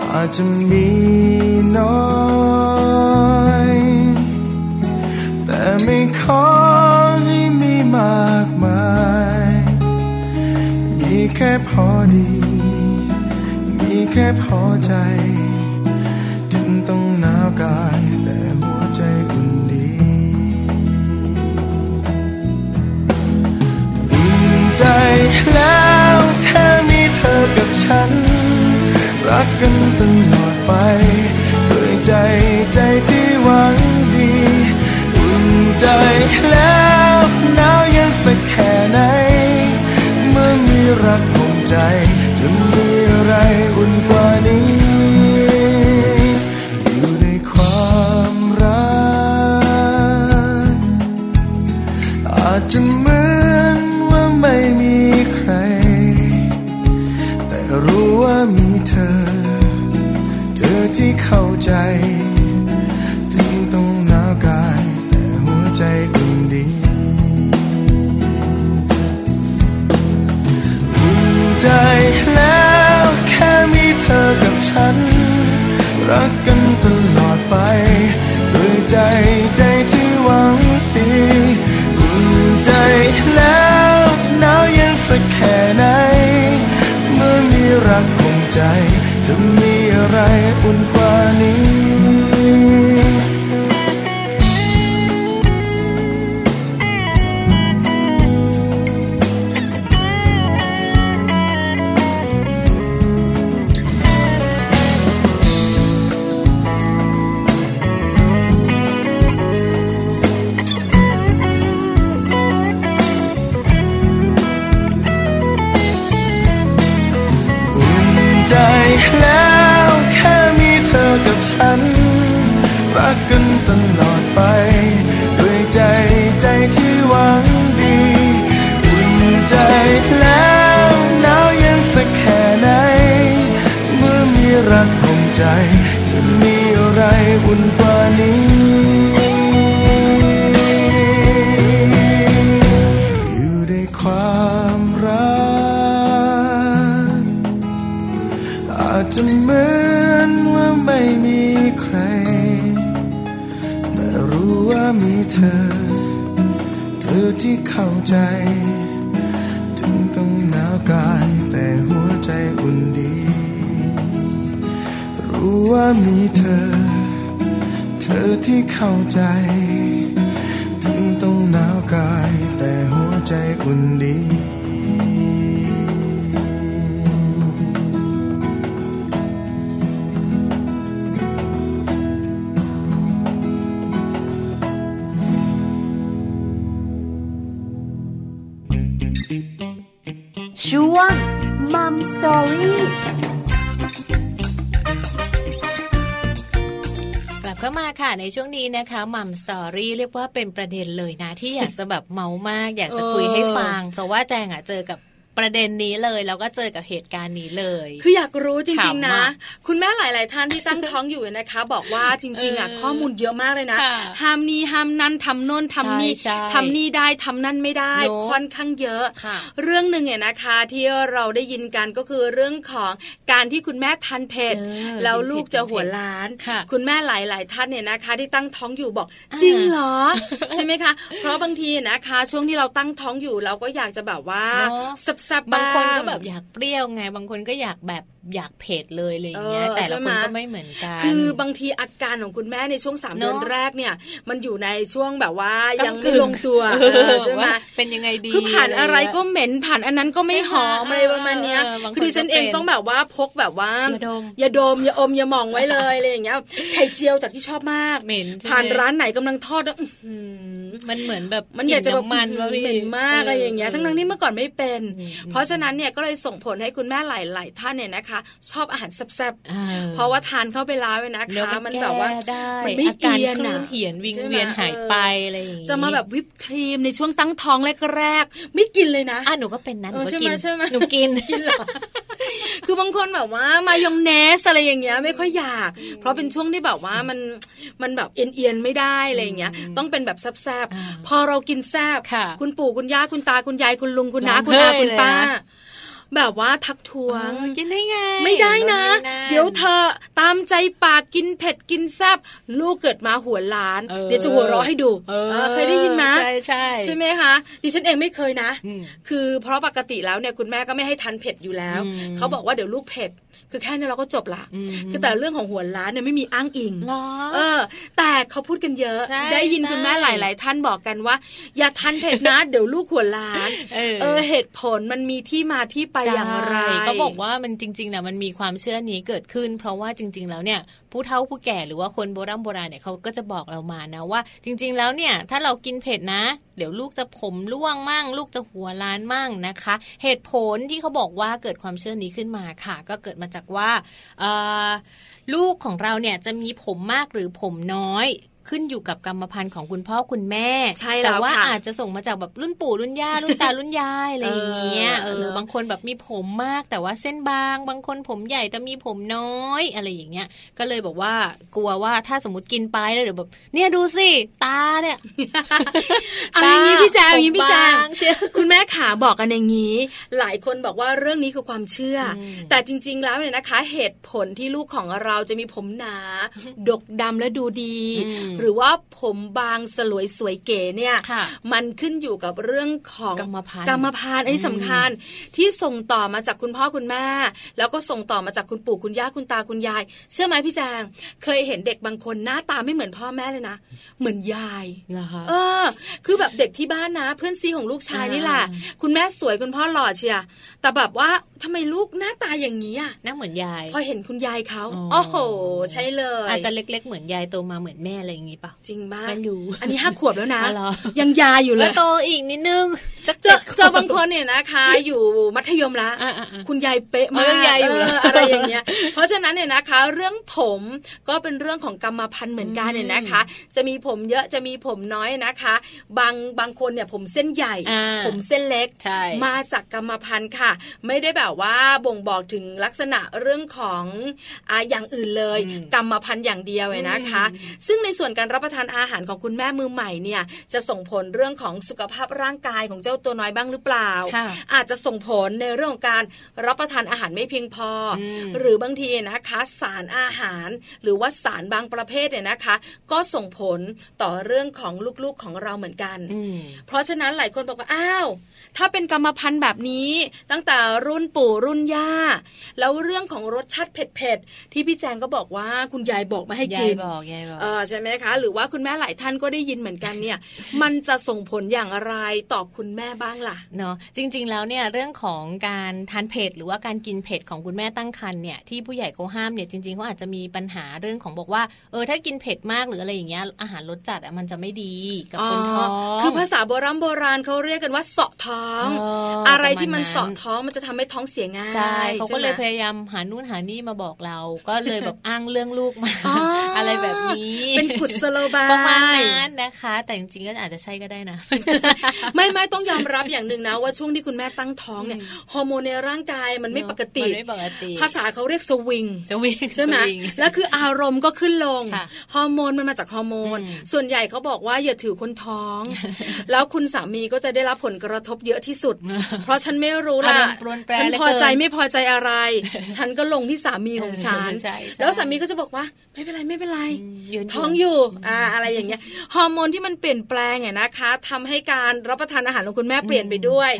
[SPEAKER 4] อาจจะมีน้อย แต่ไม่ขอให้มีมากมาย มีแค่พอดี มีแค่พอใจ ภา
[SPEAKER 5] คภูมิใจ จะมีอะไรอุ่นกว่า อะไน
[SPEAKER 1] ช่วงนี้นะคะมัมสตอรี่เรียกว่าเป็นประเด็นเลยนะ ที่อยากจะแบบเมามาก อยากจะคุยให้ฟัง เพราะว่าแจงอะเจอกับ ประเด็นนี้เลยแล้วก็เจอกับเหตุการณ์นี้เลย
[SPEAKER 2] คืออยากรู้จริงๆ
[SPEAKER 1] ขำ
[SPEAKER 2] นะ
[SPEAKER 1] อะ
[SPEAKER 2] คุณแม่หลาย ๆ ท่านที่ตั้งท้องอยู่นะคะ บอกว่าจริง ๆ อะ
[SPEAKER 1] เออ
[SPEAKER 2] ข้อมูลเยอะมากเลยนะ
[SPEAKER 1] ค่ะ
[SPEAKER 2] ห้ามนี่ห้ามนั่นทำโน่นทำนี่
[SPEAKER 1] ใช่
[SPEAKER 2] ทำนี่ได้ทำนั่นไม่ได้
[SPEAKER 1] เนอะ
[SPEAKER 2] ค่อนข้างเยอะ
[SPEAKER 1] ค่ะ
[SPEAKER 2] เรื่องหนึ่งเนี่ยนะคะที่เราได้ยินกันก็คือเรื่องของการที่คุณแม่ทานเผ็ด
[SPEAKER 1] เออ
[SPEAKER 2] แล้วลูกจะ
[SPEAKER 1] กินเผ็ด
[SPEAKER 2] หัวล้าน
[SPEAKER 1] ค่ะ
[SPEAKER 2] คุณแม่หลาย ๆ ท่านเนี่ยนะคะ ที่ตั้งท้องอยู่บอก
[SPEAKER 1] อ่า
[SPEAKER 2] จริงเหรอใช่ไหมคะ เพราะบางทีนะคะ ช่วงที่เราตั้งท้องอยู่เราก็อยากจะแบบว่า
[SPEAKER 1] เนอะ
[SPEAKER 2] ซับๆ
[SPEAKER 1] บางคนก็
[SPEAKER 2] ง
[SPEAKER 1] แบบอยากเปรี้ยวไง บางคนก็อยากแบบอยากเผ็ดเลยอะไรอย่างเงี้ย
[SPEAKER 2] เออ
[SPEAKER 1] แต่
[SPEAKER 2] ใช่
[SPEAKER 1] ละ
[SPEAKER 2] ไห
[SPEAKER 1] ค
[SPEAKER 2] ม
[SPEAKER 1] นก็ไม่เหมือนกัน
[SPEAKER 2] คือบางทีอาการของคุณแม่ในช่วงสาม
[SPEAKER 1] เนอะ
[SPEAKER 2] เดือนแรกเนี่ย มันอยู่ในช่วงแบบว่า
[SPEAKER 1] ก้ำ
[SPEAKER 2] ยังไม่
[SPEAKER 1] กึ่
[SPEAKER 2] ลงตัว
[SPEAKER 1] เอ
[SPEAKER 2] เอ
[SPEAKER 1] อ
[SPEAKER 2] อใช่ไหม
[SPEAKER 1] ว่าเป็นยังไงดี
[SPEAKER 2] คือผ่านอะไรก็
[SPEAKER 1] เงี้ย
[SPEAKER 2] เหม็นผ่านอันนั้นก็ไม่หอม
[SPEAKER 1] ใช่ไหม
[SPEAKER 2] อะไรประมาณเนี้ย
[SPEAKER 1] เออบางคน
[SPEAKER 2] คือดิฉันเอง
[SPEAKER 1] ก็เป็น
[SPEAKER 2] ต้องแบบว่าพกแบบว่า
[SPEAKER 1] อย่าดม
[SPEAKER 2] อย่าดมอย่าอมอย่าหมองไว้เลยอะไรอย่างเงี้ยไข่เจียวจากที่ชอบมาก
[SPEAKER 1] เหม็นใช่ไหม
[SPEAKER 2] ผ่านร้านไหนกำลังทอดแล้วอื้อหือ
[SPEAKER 1] มันเหมือนแบบ
[SPEAKER 2] มันอยากจะแบบ
[SPEAKER 1] น้ำมันว่าพี่
[SPEAKER 2] เหม็นมากอะไรอย่างเงี้ยทั้งนั้นที่เมื่อก่อนไม่เป็น
[SPEAKER 1] อืม
[SPEAKER 2] เพราะฉะนั้นเนี่ยก็เลยส่งผลให้คุณแม่หลาย ๆ ท่านเนี่ยนะคะ ชอบอาหารแซ่บ
[SPEAKER 1] อ่
[SPEAKER 2] ๆเพราะว่าทานเข้าไปแล้วเนี่ยนะ
[SPEAKER 1] เนื้อ
[SPEAKER 2] คะ
[SPEAKER 1] มั
[SPEAKER 2] มันน
[SPEAKER 1] แก้
[SPEAKER 2] แบบว่า
[SPEAKER 1] ได้
[SPEAKER 2] มันไม่
[SPEAKER 1] อาการ
[SPEAKER 2] เอียน
[SPEAKER 1] คลื่
[SPEAKER 2] อะ
[SPEAKER 1] นเหียนวิง
[SPEAKER 2] ใช่ไหม
[SPEAKER 1] เวียนหายไป
[SPEAKER 2] เอออ
[SPEAKER 1] อะไรอย่างงี้
[SPEAKER 2] จะมาแบบวิปครีมในช่วงตั้งท้องแรกๆไม่กินเลยนะ
[SPEAKER 1] อะหนูก็เป็นนะหนู
[SPEAKER 2] เออ
[SPEAKER 1] ก็
[SPEAKER 2] ใช่ไหม
[SPEAKER 1] กิน
[SPEAKER 2] ใช่ไหม
[SPEAKER 1] หนูกิน
[SPEAKER 2] กินเหรอ คือบางคนแบบว่ามายองเนสอะไรอย่างเงี้ยไม่ค่อยอยาก เพราะเป็นช่วงที่แบบว่ามันมันแบบเอียนๆไม่ได้อะไรอย่างเงี้ย ต้องเป็นแบบแซบ
[SPEAKER 1] อ่า
[SPEAKER 2] ๆพอเรากินแซบ
[SPEAKER 1] ค่ะ
[SPEAKER 2] คุณปู่คุณย่าคุณตาคุณยายคุณลุงคุณน้า
[SPEAKER 1] ร้อง
[SPEAKER 2] คุณอา
[SPEAKER 1] เฮ้ย
[SPEAKER 2] คุณป้า
[SPEAKER 1] เลยนะ
[SPEAKER 2] แบบว่าทักท้วง
[SPEAKER 1] เออกินได้ไง
[SPEAKER 2] ไม่ได้นะ
[SPEAKER 1] โน
[SPEAKER 2] เดี๋ยวเธอตามใจปากกินเผ็ดกินแซบลูกเกิดมาหัวล้าน
[SPEAKER 1] เออ
[SPEAKER 2] เดี๋ยวจะหัวเราะให้ดู
[SPEAKER 1] เออ
[SPEAKER 2] เออเคยได้ยินไหม
[SPEAKER 1] ใช่ใช่
[SPEAKER 2] ใช่ไหมคะดิฉันเองไม่เคยนะ
[SPEAKER 1] อืม
[SPEAKER 2] คือเพราะปกติแล้วเนี่ยคุณแม่ก็ไม่ให้ทานเผ็ดอยู่แล้ว
[SPEAKER 1] อืม
[SPEAKER 2] เขาบอกว่าเดี๋ยวลูกเผ็ด คือแค่นี้เราก็จบละ
[SPEAKER 1] อืม
[SPEAKER 2] คือแต่เรื่องของหัวล้านเนี่ยไม่มีอ้างอิง
[SPEAKER 1] เหรอ
[SPEAKER 2] เออ แต่เขาพูดกันเยอะ
[SPEAKER 1] ใช่
[SPEAKER 2] ได้ยิน
[SPEAKER 1] ใช่
[SPEAKER 2] คุณแม่หลาย ๆ ท่านบอกกันว่า อย่าทานเผ็ดนะเดี๋ยวลูกหัวล้าน
[SPEAKER 1] เออ
[SPEAKER 2] เออเหตุผลมันมีที่มาที่ไปอย่างไร
[SPEAKER 1] เขาบอกว่ามันจริงๆนะมันมีความเชื่อนี้เกิดขึ้น เพราะว่าจริง ๆ แล้วเนี่ย ผู้เฒ่าผู้แก่หรือว่าคนโบราณโบราณเนี่ยเขาก็จะบอกเรามานะว่า จริง ๆ แล้วเนี่ยถ้าเรากินเผ็ดนะ เดี๋ยวลูกจะผมร่วงมั่ง ลูกจะหัวล้านมั่งนะคะ เหตุผลที่เขาบอกว่าเกิดความเชื่อนี้ขึ้นมาค่ะ ก็เกิดมาจากว่าลูกของเราเนี่ยจะมีผมมากหรือผมน้อย ขึ้นอยู่กับกรรมพันธุ์ของคุณพ่อคุณแม่
[SPEAKER 2] ใช่
[SPEAKER 1] แต่ว่าอาจจะส่งมาจากแบบรุ่นปู่รุ่นย่ารุ่นตารุ่นยายอะไรอย่างเงี้ยเออบางคนแบบมีผมมาก แต่ว่าเส้นบาง บางคนผมใหญ่แต่มีผมน้อยอะไรอย่างเงี้ย ก็เลยบอกว่ากลัวว่าถ้าสมมติกินไปแล้วเดี๋ยวแบบเนี่ยดูสิตาเนี่ย
[SPEAKER 2] เอาอย่างนี้พี่แจงอย่างนี้พี่แจงคุณแม่ขาบอกกันอย่างนี้ หลายคนบอกว่าเรื่องนี้คือความเชื่อ แต่จริง ๆ แล้วเนี่ยนะคะ เหตุผลที่ลูกของเราจะมีผมหนา ดกดำและดูดีหรือว่าผมบางสลวยสวยเก๋เนี่ยมันขึ้นอยู่กับเรื่องของ
[SPEAKER 1] กรรมพันธุ์
[SPEAKER 2] กรรมพันธุ์อันนี้สำคัญที่ส่งต่อมาจากคุณพ่อคุณแม่ แล้วก็ส่งต่อมาจากคุณปู่คุณย่าคุณตาคุณยาย เชื่อไหมพี่แจง เคยเห็นเด็กบางคนหน้าตาไม่เหมือนพ่อแม่เลยนะ เหมือนยายเออ คือแบบเด็กที่บ้านนะ เพื่อนซีของลูกชายนี่แหละคุณแม่สวยคุณพ่อหล่อเชียแต่แบบว่า ทำไมลูกหน้าตาอย่างนี้อะ
[SPEAKER 1] หน้าเหมือนยาย
[SPEAKER 2] พอเห็นคุณยายเขาโอ้โห ใช่เลย
[SPEAKER 1] อาจจะเล็ก ๆ เหมือนยายโตมาเหมือนแม่อะไรอย่างงี้ป่ะ
[SPEAKER 2] จริงบ้า
[SPEAKER 1] ไม่รู้
[SPEAKER 2] อันนี้ห้าขวบแล้วนะ ยังยาอยู่เลย
[SPEAKER 1] โตอีกนิดนึง
[SPEAKER 2] จะเจอเจอบางคนเนี่ยนะคะ อยู่มัธยมละคุณยายเป๊ะมาก
[SPEAKER 1] ยายอยู่
[SPEAKER 2] อะไรอย่างเงี้ย เพราะฉะนั้นเนี่ยนะคะ เรื่องผมก็เป็นเรื่องของกรรมพันธุ์เหมือนกันเนี่ยนะคะ จะมีผมเยอะจะมีผมน้อยนะคะ บางบางคนเนี่ยผมเส้นใหญ่ ผมเส้นเล็กมาจากกรรมพันธุ์ค่ะ ไม่ได้แบบว่าบ่งบอกถึงลักษณะเรื่องของอ่าอย่างอื่นเลย กรรมพันธุ์อย่างเดียวเลยนะคะ ซึ่งในส่วนการรับประทานอาหารของคุณแม่มือใหม่เนี่ยจะส่งผลเรื่องของสุขภาพร่างกายของเจ้าตัวน้อยบ้างหรือเปล่า อาจจะส่งผลในเรื่องของการรับประทานอาหารไม่เพียงพอ หรือบางทีนะคะสารอาหาร หรือว่าสารบางประเภทเนี่ยนะคะ ก็ส่งผลต่อเรื่องของลูกๆของเราเหมือนกัน เพราะฉะนั้นหลายคนบอกว่าอ้าวถ้าเป็นกรรมพันธุ์แบบนี้ ตั้งแต่รุ่นปู่รุ่นย่า แล้วเรื่องของรสชาติเผ็ดๆที่พี่แจงก็บอกว่าคุณยายบอกมาให้กิน
[SPEAKER 1] ยายบอกยายบอก
[SPEAKER 2] ใช่ไหมคะ หรือว่าคุณแม่หลายท่านก็ได้ยินเหมือนกันเนี่ย มันจะส่งผลอย่างไรต่อคุณแม่บ้างล่ะ
[SPEAKER 1] เนาะจริง ๆ แล้วเนี่ยเรื่องของการทานเผ็ดหรือว่าการกินเผ็ดของคุณแม่ตั้งครรภ์เนี่ยที่ผู้ใหญ่เขาห้ามเนี่ยจริงๆเขาอาจจะมีปัญหาเรื่องของบอกว่าเออถ้ากินเผ็ดมากหรืออะไรอย่างเงี้ยอาหารรสจัดอะมันจะไม่ดีกับคนท้อง
[SPEAKER 2] คือภาษาโบราณโบราณเขาเรียกกันว่าเสาะท้อง อะไรที่มันเสาะท้องมันจะทำให้ท้องเสียง่ายใช่
[SPEAKER 1] เขาก็เลยพยายามหานู่นหานี่มาบอกเรา ก็เลยแบบอ้างเรื่องลูกมาอะไรแบบนี้
[SPEAKER 2] เป็นขุดสโลบาย
[SPEAKER 1] ประมาณนั้นนะคะ แต่จริงๆก็อาจจะใช่ก็ได้นะ
[SPEAKER 2] ไม่ไม่ต้องยอมรับอย่างหนึ่งนะว่าช่วงที่คุณแม่ตั้งท้องเนี่ยฮอร์โมนในร่างกายมันไม่ปกติ ภาษาเขาเรียกสวิง
[SPEAKER 1] สวิง
[SPEAKER 2] ใช่ไหมแล้วคืออารมณ์ก็ขึ้นลงฮอร์โมนมันมาจากฮอร์โมน ส่วนใหญ่เขาบอกว่าอย่าถือคนท้อง แล้วคุณสามีก็จะได้รับผลกระทบเยอะที่สุด เพราะฉันไม่รู้ล่ะฉันพอใจไม่พอใจอะไร ฉันก็ลงที่สามีของฉันแล้วสามีก็จะบอกว่า ไม่เป็นไรไม่เป็นไรท้องอยู่อ่าอะไรอย่างเงี้ยฮอร์โมนที่มันเปลี่ยนแปลงเนี่ยนะคะทำให้การรับประทานอาหารของคุณแม่เปลี่ยนไปด้วย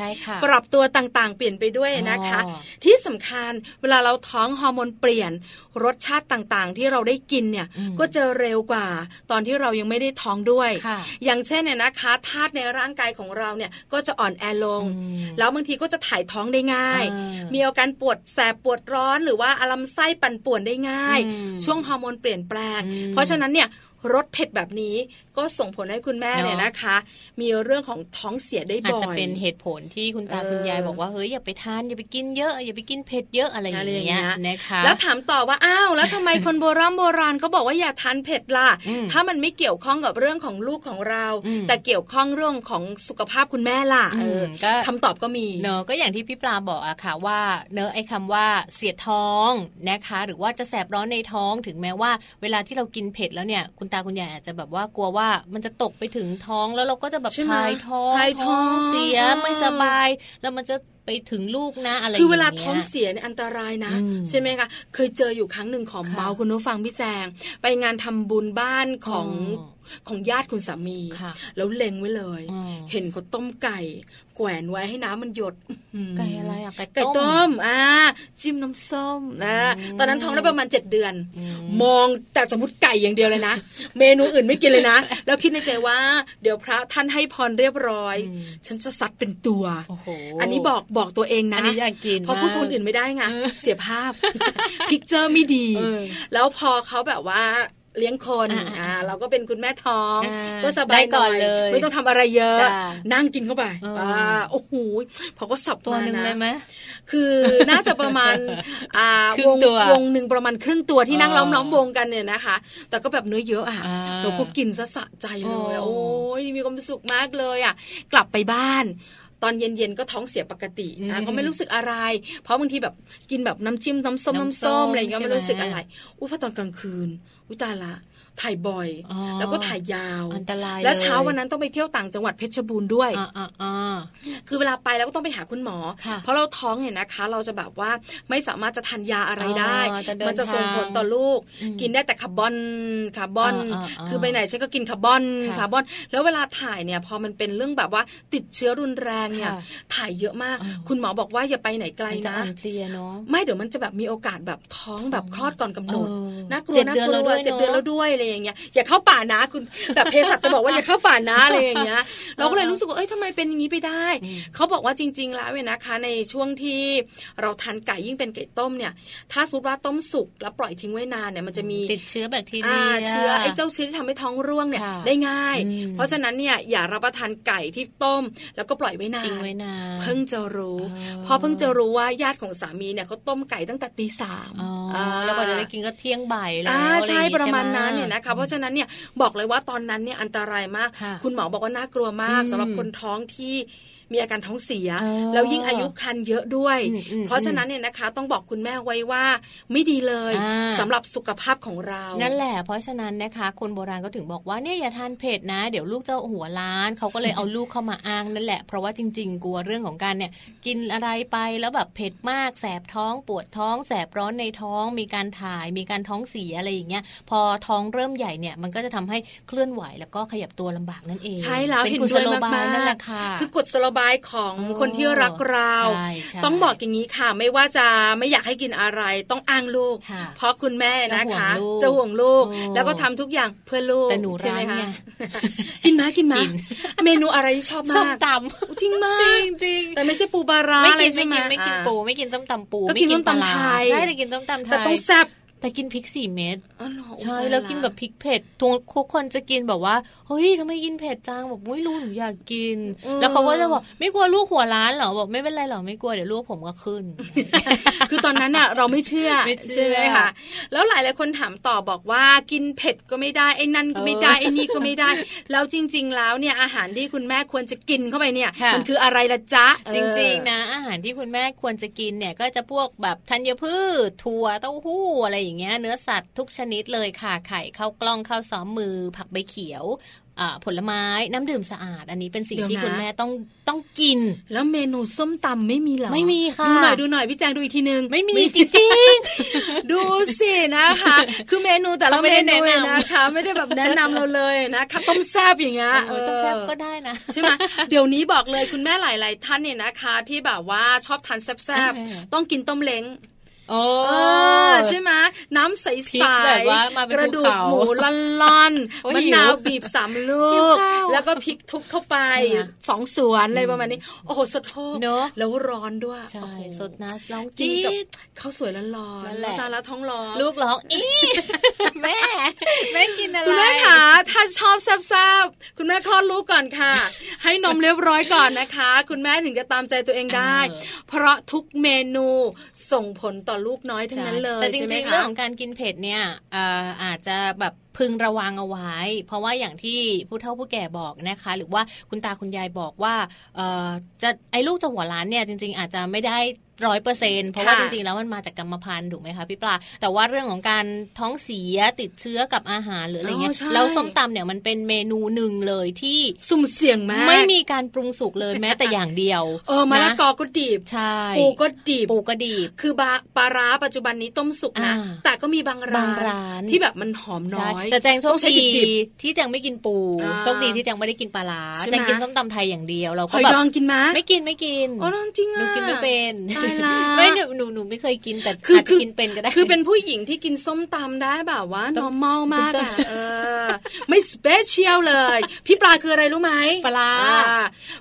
[SPEAKER 2] ปรับตัวต่างๆ เปลี่ยนไปด้วยนะคะ ที่สำคัญเวลาเราท้องฮอร์โมนเปลี่ยนรสชาติต่างๆ ที่เราได้กินเนี่ยก็จะเร็วกว่า ตอนที่เรายังไม่ได้ท้องด้วย อย่างเช่นเนี่ยนะคะธาตุในร่างกายของเราเนี่ยก็จะอ่อนแอลง แล้วบางทีก็จะถ่ายท้องได้ง่ายมีอาการปวดแสบปวดร้อนหรือว่าอารมณ์ไส้ปั่นป่วนได้ง่าย ช่วงฮอร์โมนเปลี่ยนแปลง เพราะฉะนั้นเนี่ย รสเผ็ดแบบนี้ก็ส่งผลให้คุณแม่เนี่ยนะคะ มีเรื่องของท้องเสียได้บ่อยอาจ
[SPEAKER 1] จะเป็นเหตุผลที่คุณตาคุณยายบอกว่าเฮ้ยอย่าไปทานอย่าไปกินเยอะอย่าไปกินเผ็ดเยอะอะไรอย่างเงี้ยนะคะ
[SPEAKER 2] แล้วถามต่อว่าอ้าวแล้วทำไมคนโบราณโบราณเขาบอกว่าอย่าทานเผ็ดล่ะถ้ามันไม่เกี่ยวข้องกับเรื่องของลูกของเรา แต่เกี่ยวข้องเรื่องของสุขภาพคุณแม่ล่ะคำตอบก็มี
[SPEAKER 1] เนอะก็อย่างที่พี่ปลาบอกอะค่ะว่าเนอะไอ้คาว่าเสียดท้องนะคะ หรือว่าจะแสบร้อนในท้องถึงแม้ว่า เวลาที่เรากินเผ็ดแล้วเนี่ยคุณตาคุณยายอาจจะแบบว่ากลัวว่ามันจะตกไปถึงท้องแล้วเราก็จะแบบถ่ายท้อง
[SPEAKER 2] ถ่ายท้อง
[SPEAKER 1] เสียไม่สบาย แล้วมันจะไปถึงลูกนะอะไร
[SPEAKER 2] คือเวลาท้องเสียเนี่ยอันตรายนะ ใช่ไหมคะ เคยเจออยู่ครั้งหนึ่งของเมาคุณผู้ฟังพี่แจง ไปงานทำบุญบ้านของ ของญาติคุณสามี
[SPEAKER 1] ค่ะ
[SPEAKER 2] แล้วเล็งไว้เลย
[SPEAKER 1] อืม
[SPEAKER 2] เห็นเขาต้มไก่ แขวนไว้ให้น้ำมันหยด
[SPEAKER 1] ไก่อะไรอะ ไก่
[SPEAKER 2] ไก่
[SPEAKER 1] ต้
[SPEAKER 2] ต้
[SPEAKER 1] ม
[SPEAKER 2] มอ่าจิ้มน้ำส้มนะ
[SPEAKER 1] อืม
[SPEAKER 2] ตอนนั้นท้องได้ประมาณเจ็ดเดือน
[SPEAKER 1] อืม
[SPEAKER 2] มองแต่สมมติไก่อย่างเดียวเลยนะ เมนูอื่นไม่กินเลยนะ แล้วคิดในใจว่า เดี๋ยวพระท่านให้พรเรียบร้อย
[SPEAKER 1] อืม
[SPEAKER 2] ฉันจะซัดเป็นตัว
[SPEAKER 1] โอ้โห
[SPEAKER 2] อันนี้บอกบอกตัวเอง
[SPEAKER 1] อั
[SPEAKER 2] นะ
[SPEAKER 1] นนี้อยากกิน
[SPEAKER 2] เพราะพูดคนอื่นไม่ได้ไงเสียภาพพิกเจอร์ไม่ดี
[SPEAKER 1] เออ
[SPEAKER 2] แล้วพอเขาแบบว่า เลี้ยงคน
[SPEAKER 1] อ่า
[SPEAKER 2] อ่าเราก็เป็นคุณแม่ท้อง
[SPEAKER 1] อ่า
[SPEAKER 2] ก็สบาย
[SPEAKER 1] ได้ก่อน
[SPEAKER 2] ห
[SPEAKER 1] เลย
[SPEAKER 2] ไม่ต้องทำอะไรเยอะ
[SPEAKER 1] จ้ะ
[SPEAKER 2] นั่งกินเข้าไป
[SPEAKER 1] เอออ่
[SPEAKER 2] อ่าโอ้โหพอก็สับ
[SPEAKER 1] ตัวหนึ่ง
[SPEAKER 2] มาะ
[SPEAKER 1] เลยไหม
[SPEAKER 2] คือน่าจะประมาณอ่า
[SPEAKER 1] ครึ่
[SPEAKER 2] ว
[SPEAKER 1] ง
[SPEAKER 2] ง
[SPEAKER 1] ตัว
[SPEAKER 2] วงหนึ่งประมาณครึ่งตัวที่นั่ง
[SPEAKER 1] อ๋อ
[SPEAKER 2] ล้อมล้อมวงกันเนี่ยนะคะ แต่ก็แบบเนื้อเยอะอะ
[SPEAKER 1] อ่า
[SPEAKER 2] เราก็กินซะสะใจเลย
[SPEAKER 1] โอ้
[SPEAKER 2] โอ้ยมีความสุขมากเลยอะ กลับไปบ้าน ตอนเย็นๆก็ท้องเสียปกตินะก็ไม่รู้สึกอะไร เพราะบางทีแบบกินแบบน้ำจิ้มน้ำส้มน้ำส้มอะไรอย่างเงี้ยไม่รู้สึกอะไรอุ้ยพอตอนกลางคืนอุ้ยตายละ ถ่ายบ่อย
[SPEAKER 1] อ๋อ
[SPEAKER 2] แล้วก็ถ่ายยาว
[SPEAKER 1] อันตราย
[SPEAKER 2] แล้ว
[SPEAKER 1] ลย
[SPEAKER 2] เช้าวันนั้นต้องไปเที่ยวต่างจังหวัดเพชรบูรณ์ด้วย
[SPEAKER 1] อ่าอ่าอ่า
[SPEAKER 2] คือเวลาไปแล้วก็ต้องไปหาคุณหมอ
[SPEAKER 1] ค่ะ
[SPEAKER 2] เพราะเราท้องเนี่ยนะคะ เราจะแบบว่าไม่สามารถจะทานยาอะไรได้
[SPEAKER 1] อ๋อจะเดิน
[SPEAKER 2] มัจะส่งผล
[SPEAKER 1] ทาง
[SPEAKER 2] ต่อลูก
[SPEAKER 1] อืม
[SPEAKER 2] กินได้แต่คาร์บอนคาร์บอน
[SPEAKER 1] อ่าอ่าอ่า
[SPEAKER 2] คือไปไหนฉันก็กินคาร์บอน
[SPEAKER 1] ค่ะ
[SPEAKER 2] คาร์บอน แล้วเวลาถ่ายเนี่ยพอมันเป็นเรื่องแบบว่าติดเชื้อรุนแรงเนี่ย
[SPEAKER 1] ค่ะ
[SPEAKER 2] ถ่ายเยอะมาก
[SPEAKER 1] อ๋อ
[SPEAKER 2] คุณหมอบอกว่าอย่าไปไหนไกล
[SPEAKER 1] มันจะ
[SPEAKER 2] นะ
[SPEAKER 1] อ่อนเพลียเนาะ
[SPEAKER 2] ไม่เดี๋ยวมันจะแบบมีโอกาสแบบท้องแบบคลอดก่อนกำหนด
[SPEAKER 1] เออ
[SPEAKER 2] น่ากลัว
[SPEAKER 1] เจ็ด
[SPEAKER 2] น่า
[SPEAKER 1] เดือน
[SPEAKER 2] ก
[SPEAKER 1] แล้ว
[SPEAKER 2] ลั
[SPEAKER 1] ด้
[SPEAKER 2] ว
[SPEAKER 1] วย
[SPEAKER 2] เจ็ดเดือน
[SPEAKER 1] เนอะ
[SPEAKER 2] แล้วด้วยอะไรอย่างเงี้ยอย่าเข้าป่านะคุณแบบเภสัชจะบอกว่าอย่าเข้าป่านะอะไรอย่างเงี้ยเราก็เลยรู้สึกว่าเอ้ยทำไมเป็นอย่างนี้ไปได้
[SPEAKER 1] อืม
[SPEAKER 2] เขาบอกว่าจริง ๆ แล้วเนี่ยนะคะ ในช่วงที่เราทานไก่ยิ่งเป็นไก่ต้มเนี่ย ถ้าสมมติว่าต้มสุกแล้วปล่อยทิ้งไว้นานเนี่ยมันจะมี
[SPEAKER 1] ติดเชื้อแบคที
[SPEAKER 2] อ่า
[SPEAKER 1] เรีย
[SPEAKER 2] เชื้อไอ้เจ้าเชื้อที่ทำให้ท้องร่วงเนี่ย
[SPEAKER 1] ค่ะ
[SPEAKER 2] ได้ง่าย
[SPEAKER 1] อืม
[SPEAKER 2] เพราะฉะนั้นเนี่ยอย่ารับประทานไก่ที่ต้ม แล้วก็ปล่อยไว้นา
[SPEAKER 1] ทิ้ง
[SPEAKER 2] น
[SPEAKER 1] ไว้นาน
[SPEAKER 2] เพิ่งจะรู้
[SPEAKER 1] อ๋อ
[SPEAKER 2] เพราะเพิ่งจะรู้ว่าญาติของสามีเนี่ยเขาต้มไก่ตั้งแต่ตีสาม
[SPEAKER 1] อ๋อ
[SPEAKER 2] อ่า
[SPEAKER 1] แล้วก็จะได้กินก็เที่ยงบ่ายแล้ว
[SPEAKER 2] อ่า
[SPEAKER 1] อะไรอ
[SPEAKER 2] ใช่
[SPEAKER 1] ย่างงี้
[SPEAKER 2] ประมาณ
[SPEAKER 1] ใช่ไห
[SPEAKER 2] นั้นเนี่ยนะคะ เพราะฉะนั้นเนี่ยบอกเลยว่าตอนนั้นเนี่ยอันตรายมาก
[SPEAKER 1] ค่ะ
[SPEAKER 2] คุณหมอบอกว่าน่ากลัวมาก
[SPEAKER 1] อืม
[SPEAKER 2] สำหรับคนท้องที่ มีอาการท้องเสีย
[SPEAKER 1] อ๋อ
[SPEAKER 2] แล้วยิ่งอายุครรภ์เยอะด้วย
[SPEAKER 1] อืมอืม
[SPEAKER 2] เพราะฉะนั้นเนี่ยนะคะ ต้องบอกคุณแม่ไว้ว่าไม่ดีเลย
[SPEAKER 1] อ่า
[SPEAKER 2] สำหรับสุขภาพของเรา
[SPEAKER 1] นั่นแหละ เพราะฉะนั้นนะคะ คนโบราณก็ถึงบอกว่าเนี่ยอย่าทานเผ็ดนะ เดี๋ยวลูกจะหัวล้าน เขาก็เลยเอาลูกเข้ามาอ้างนั่นแหละ เพราะว่าจริง ๆ กลัวเรื่องของการเนี่ยกินอะไรไปแล้วแบบเผ็ดมากแสบท้องปวดท้องแสบร้อนในท้อง มีการถ่ายมีการท้องเสียอะไรอย่างเงี้ยพอท้องเริ่มใหญ่เนี่ยมันก็จะทำให้เคลื่อนไหวแล้วก็ขยับตัวลำบากนั่นเอง
[SPEAKER 2] ใช่แล้ว
[SPEAKER 1] เป็น
[SPEAKER 2] เห็น
[SPEAKER 1] กุ
[SPEAKER 2] ด้
[SPEAKER 1] ศ
[SPEAKER 2] วย
[SPEAKER 1] โลบาย
[SPEAKER 2] มากๆ
[SPEAKER 1] นั่นแหละค่ะ
[SPEAKER 2] คือกฎสโลบายของ
[SPEAKER 1] อ๋อ
[SPEAKER 2] คนที่รักเรา
[SPEAKER 1] ใช่ใช่
[SPEAKER 2] ต้องบอกอย่างนี้ค่ะ ไม่ว่าจะไม่อยากให้กินอะไรต้องอ้างลูก
[SPEAKER 1] ค่ะ
[SPEAKER 2] เพราะคุณแม่นะคะ
[SPEAKER 1] จะ
[SPEAKER 2] จะ
[SPEAKER 1] ห่
[SPEAKER 2] ห่
[SPEAKER 1] ว
[SPEAKER 2] ว
[SPEAKER 1] ง
[SPEAKER 2] ง
[SPEAKER 1] ลู
[SPEAKER 2] ลู
[SPEAKER 1] ก
[SPEAKER 2] ก
[SPEAKER 1] โอ้
[SPEAKER 2] แล้วก็ทำทุกอย่างเพื่อลูก
[SPEAKER 1] แต่หนู
[SPEAKER 2] ใช่ไหม
[SPEAKER 1] ร้าย
[SPEAKER 2] คะ
[SPEAKER 1] ไง
[SPEAKER 2] กินมากินมา
[SPEAKER 1] กิน
[SPEAKER 2] เมนูอะไรที่ชอบ
[SPEAKER 1] ส้
[SPEAKER 2] มามก
[SPEAKER 1] ต
[SPEAKER 2] จริงมาำ
[SPEAKER 1] จริ
[SPEAKER 2] ก
[SPEAKER 1] งจริง
[SPEAKER 2] แต่ไม่ใช่ปูปลาร้า
[SPEAKER 1] ไม่
[SPEAKER 2] อะไร
[SPEAKER 1] กิน
[SPEAKER 2] ใช่
[SPEAKER 1] ไม่
[SPEAKER 2] ไหม
[SPEAKER 1] กินไม่กิน
[SPEAKER 2] อ่า
[SPEAKER 1] ปูไม่กินต้มตำปู
[SPEAKER 2] ก็
[SPEAKER 1] ไม่
[SPEAKER 2] กิน
[SPEAKER 1] กินปลา
[SPEAKER 2] ต้มตำ
[SPEAKER 1] ร้า
[SPEAKER 2] ไทย
[SPEAKER 1] ใช่แต่กินต้มตำไทย
[SPEAKER 2] แต่ต้องแซ่บ
[SPEAKER 1] แต่กินพริกสี่เม็ด
[SPEAKER 2] อ๋อเหรอ
[SPEAKER 1] ใช่
[SPEAKER 2] อุ๊ย
[SPEAKER 1] แล้ว
[SPEAKER 2] ตายะ
[SPEAKER 1] กินแบบพริกเผ็ดทุกคนจะกินแบบว่าเฮ้ยทำไมกินเผ็ดจังบอกไม่รู้หนูอยากกิน แล้วเขาก็จะบอกไม่กลัวลูกหัวร้านเหรอบอกไม่เป็นไรหรอกไม่กลัวเดี๋ยวลูกผมก็ขึ้น
[SPEAKER 2] คือตอนนั้นน่ะเราไม่เชื่อ
[SPEAKER 1] ไม่เชื่อ
[SPEAKER 2] ใช่ไหมคะแล้วหลายหลายๆคนถามต่อบอกว่ากินเผ็ดก็ไม่ได้ไอ้นั่นก็ไม่ได้
[SPEAKER 1] เออ
[SPEAKER 2] ไอ้นี่ก็ไม่ได้ แล้วจริง ๆ แล้วเนี่ยอาหารที่คุณแม่ควรจะกินเข้าไปเนี่ย
[SPEAKER 1] ค่ะ
[SPEAKER 2] มันคืออะไรล่ะจ๊ะ
[SPEAKER 1] จริง
[SPEAKER 2] เออ
[SPEAKER 1] ๆนะ อาหารที่คุณแม่ควรจะกินเนี่ยก็จะพวกแบบธัญพืชถั่วเต้าหู้อะไรอย่างเงี้ยเนื้อสัตว์ทุกชนิดเลยค่ะ ไข่ข้าวกล้องข้าวซ้อมมือ ผักใบเขียวอ่าผลไม้น้ำดื่มสะอาด อันนี้เป็นสิ่ง
[SPEAKER 2] เดี๋ยว
[SPEAKER 1] ที่
[SPEAKER 2] นะ
[SPEAKER 1] คุณแม่ต้องต้องกิน
[SPEAKER 2] แล้วเมนูส้มตำไม่มีเหรอ
[SPEAKER 1] ไม่มีค่ะ
[SPEAKER 2] ดูหน่อยดูหน่อยพี่แจงดูอีกทีนึง
[SPEAKER 1] ไม่มีจริง
[SPEAKER 2] ดูสินะคะ คือเมนูแต่ละ
[SPEAKER 1] เขาไม่
[SPEAKER 2] เม
[SPEAKER 1] ได้
[SPEAKER 2] นู
[SPEAKER 1] แนะนำ
[SPEAKER 2] นะคะ ไม่ได้แบบแนะนำเราเลยนะข้าวต้มแซ่บอย่างเงี้ย
[SPEAKER 1] ๆเออต้องแซ่บก็ได้นะ
[SPEAKER 2] ใช่ไหมเดี๋ยวนี้บอกเลยคุณแม่หลาย ๆ ท่านเนี่ยนะคะ ที่แบบว่าชอบทานแซ่บ
[SPEAKER 1] เออ
[SPEAKER 2] ๆต้องกินต้มเล้ง
[SPEAKER 1] โอ้
[SPEAKER 2] เออใช่ไหมน้ำใส
[SPEAKER 1] พริ
[SPEAKER 2] ๆ
[SPEAKER 1] กแบบว่ามาเป็น
[SPEAKER 2] กระดูก
[SPEAKER 1] ภูเขา
[SPEAKER 2] หมูล่อน
[SPEAKER 1] โอ้ย
[SPEAKER 2] ๆมะ
[SPEAKER 1] หิว
[SPEAKER 2] นาวบีบสามลู
[SPEAKER 1] หิว
[SPEAKER 2] ก
[SPEAKER 1] ข้าว
[SPEAKER 2] แล้วก็พริกทุบเข้าไป
[SPEAKER 1] ใช่ไหม
[SPEAKER 2] สองสวนอะไรประมาณนี้ โอ้โหสดโชก
[SPEAKER 1] เนอะ
[SPEAKER 2] แล้วร้อนด้วย
[SPEAKER 1] ใช่
[SPEAKER 2] โอ้โห
[SPEAKER 1] สดนะลอง
[SPEAKER 2] กิ
[SPEAKER 1] จี
[SPEAKER 2] นกับ
[SPEAKER 1] ด
[SPEAKER 2] ข้าวสวยร้อนๆ
[SPEAKER 1] นั่นแหละ
[SPEAKER 2] ตาแล้วท้องร้อน
[SPEAKER 1] ลูกร้องอีแม่แม่กินอะไร
[SPEAKER 2] คุณแม่ขา ถ้าชอบแซ่บๆคุณแม่คลอดลูกก่อนค่ะ ให้นมเรียบร้อยก่อนนะคะ คุณแม่ถึงจะตามใจตัวเองได้
[SPEAKER 1] เออ
[SPEAKER 2] เพราะทุกเมนูส่งผลต่อลูกน้อยทั้งนั้นเลย
[SPEAKER 1] แต่จ
[SPEAKER 2] ใช่ไหม
[SPEAKER 1] ริงๆ
[SPEAKER 2] คะ
[SPEAKER 1] เรื่องของการกินเผ็ดเนี่ยเอ่ออาจจะแบบพึงระวังเอาไว้ เพราะว่าอย่างที่ผู้เฒ่าผู้แก่บอกนะคะ หรือว่าคุณตาคุณยายบอกว่าเอ่อจะไอ้ลูกจะหัวล้านเนี่ยจริง ๆ อาจจะไม่ได้ร้อยเปอร์เซ็นเพราะว่า
[SPEAKER 2] ค่ะ
[SPEAKER 1] จริงๆ แล้วมันมาจากกรรมพันธุ์ถูกไหมคะพี่ปลาแต่ว่าเรื่องของการท้องเสียติดเชื้อกับอาหารหรืออะไรเงี้ย
[SPEAKER 2] อ๋อใช่
[SPEAKER 1] แล้วส้มตำเนี่ยมันเป็นเมนูหนึ่งเลยที่
[SPEAKER 2] สุ่มเสี่ยงมาก
[SPEAKER 1] ไม่มีการปรุงสุกเลยแม้แต่อย่างเดียว
[SPEAKER 2] เออมะละ
[SPEAKER 1] นะ
[SPEAKER 2] กอก็ดิบ
[SPEAKER 1] ใช่
[SPEAKER 2] ปูก็ดิบ
[SPEAKER 1] ปูกระดีบ
[SPEAKER 2] คือบาปลาร้าปัจจุบันนี้ต้มสุกนะ
[SPEAKER 1] อ่า
[SPEAKER 2] แต่ก็มีบางร้าน
[SPEAKER 1] บางร้าน
[SPEAKER 2] ที่แบบมันหอมน้
[SPEAKER 1] ใช่
[SPEAKER 2] อย
[SPEAKER 1] แต่แจงโชค
[SPEAKER 2] ต้องใช้
[SPEAKER 1] ดี
[SPEAKER 2] ดิบ
[SPEAKER 1] ที่แจงไม่กินปู
[SPEAKER 2] อ่า
[SPEAKER 1] โชคดีที่แจงไม่ได้กินปลาร้า
[SPEAKER 2] ใช่ไหม
[SPEAKER 1] แจงกินส้มตำไทยอย่างเดียวเรา
[SPEAKER 2] ห
[SPEAKER 1] ก็
[SPEAKER 2] อย
[SPEAKER 1] แบบ
[SPEAKER 2] ดองกินไหม
[SPEAKER 1] ไม่กินไม่กิน
[SPEAKER 2] อ๋อจริง
[SPEAKER 1] ห
[SPEAKER 2] อะ
[SPEAKER 1] นูกินไม่เป็น
[SPEAKER 2] ตายละ
[SPEAKER 1] ไม่หนูหนูหนูไม่เคยกินแต่
[SPEAKER 2] คือ
[SPEAKER 1] อาจ
[SPEAKER 2] คื
[SPEAKER 1] จะ
[SPEAKER 2] อ
[SPEAKER 1] กินเป็นก็ได้
[SPEAKER 2] คือเป็นผู้หญิงที่กินส้มตำได้แบบว่า normal มากอะเออไม่สเปเชียลเลย พี่ปลาคืออะไรรู้ไหม
[SPEAKER 1] ปลาร้า
[SPEAKER 2] อ่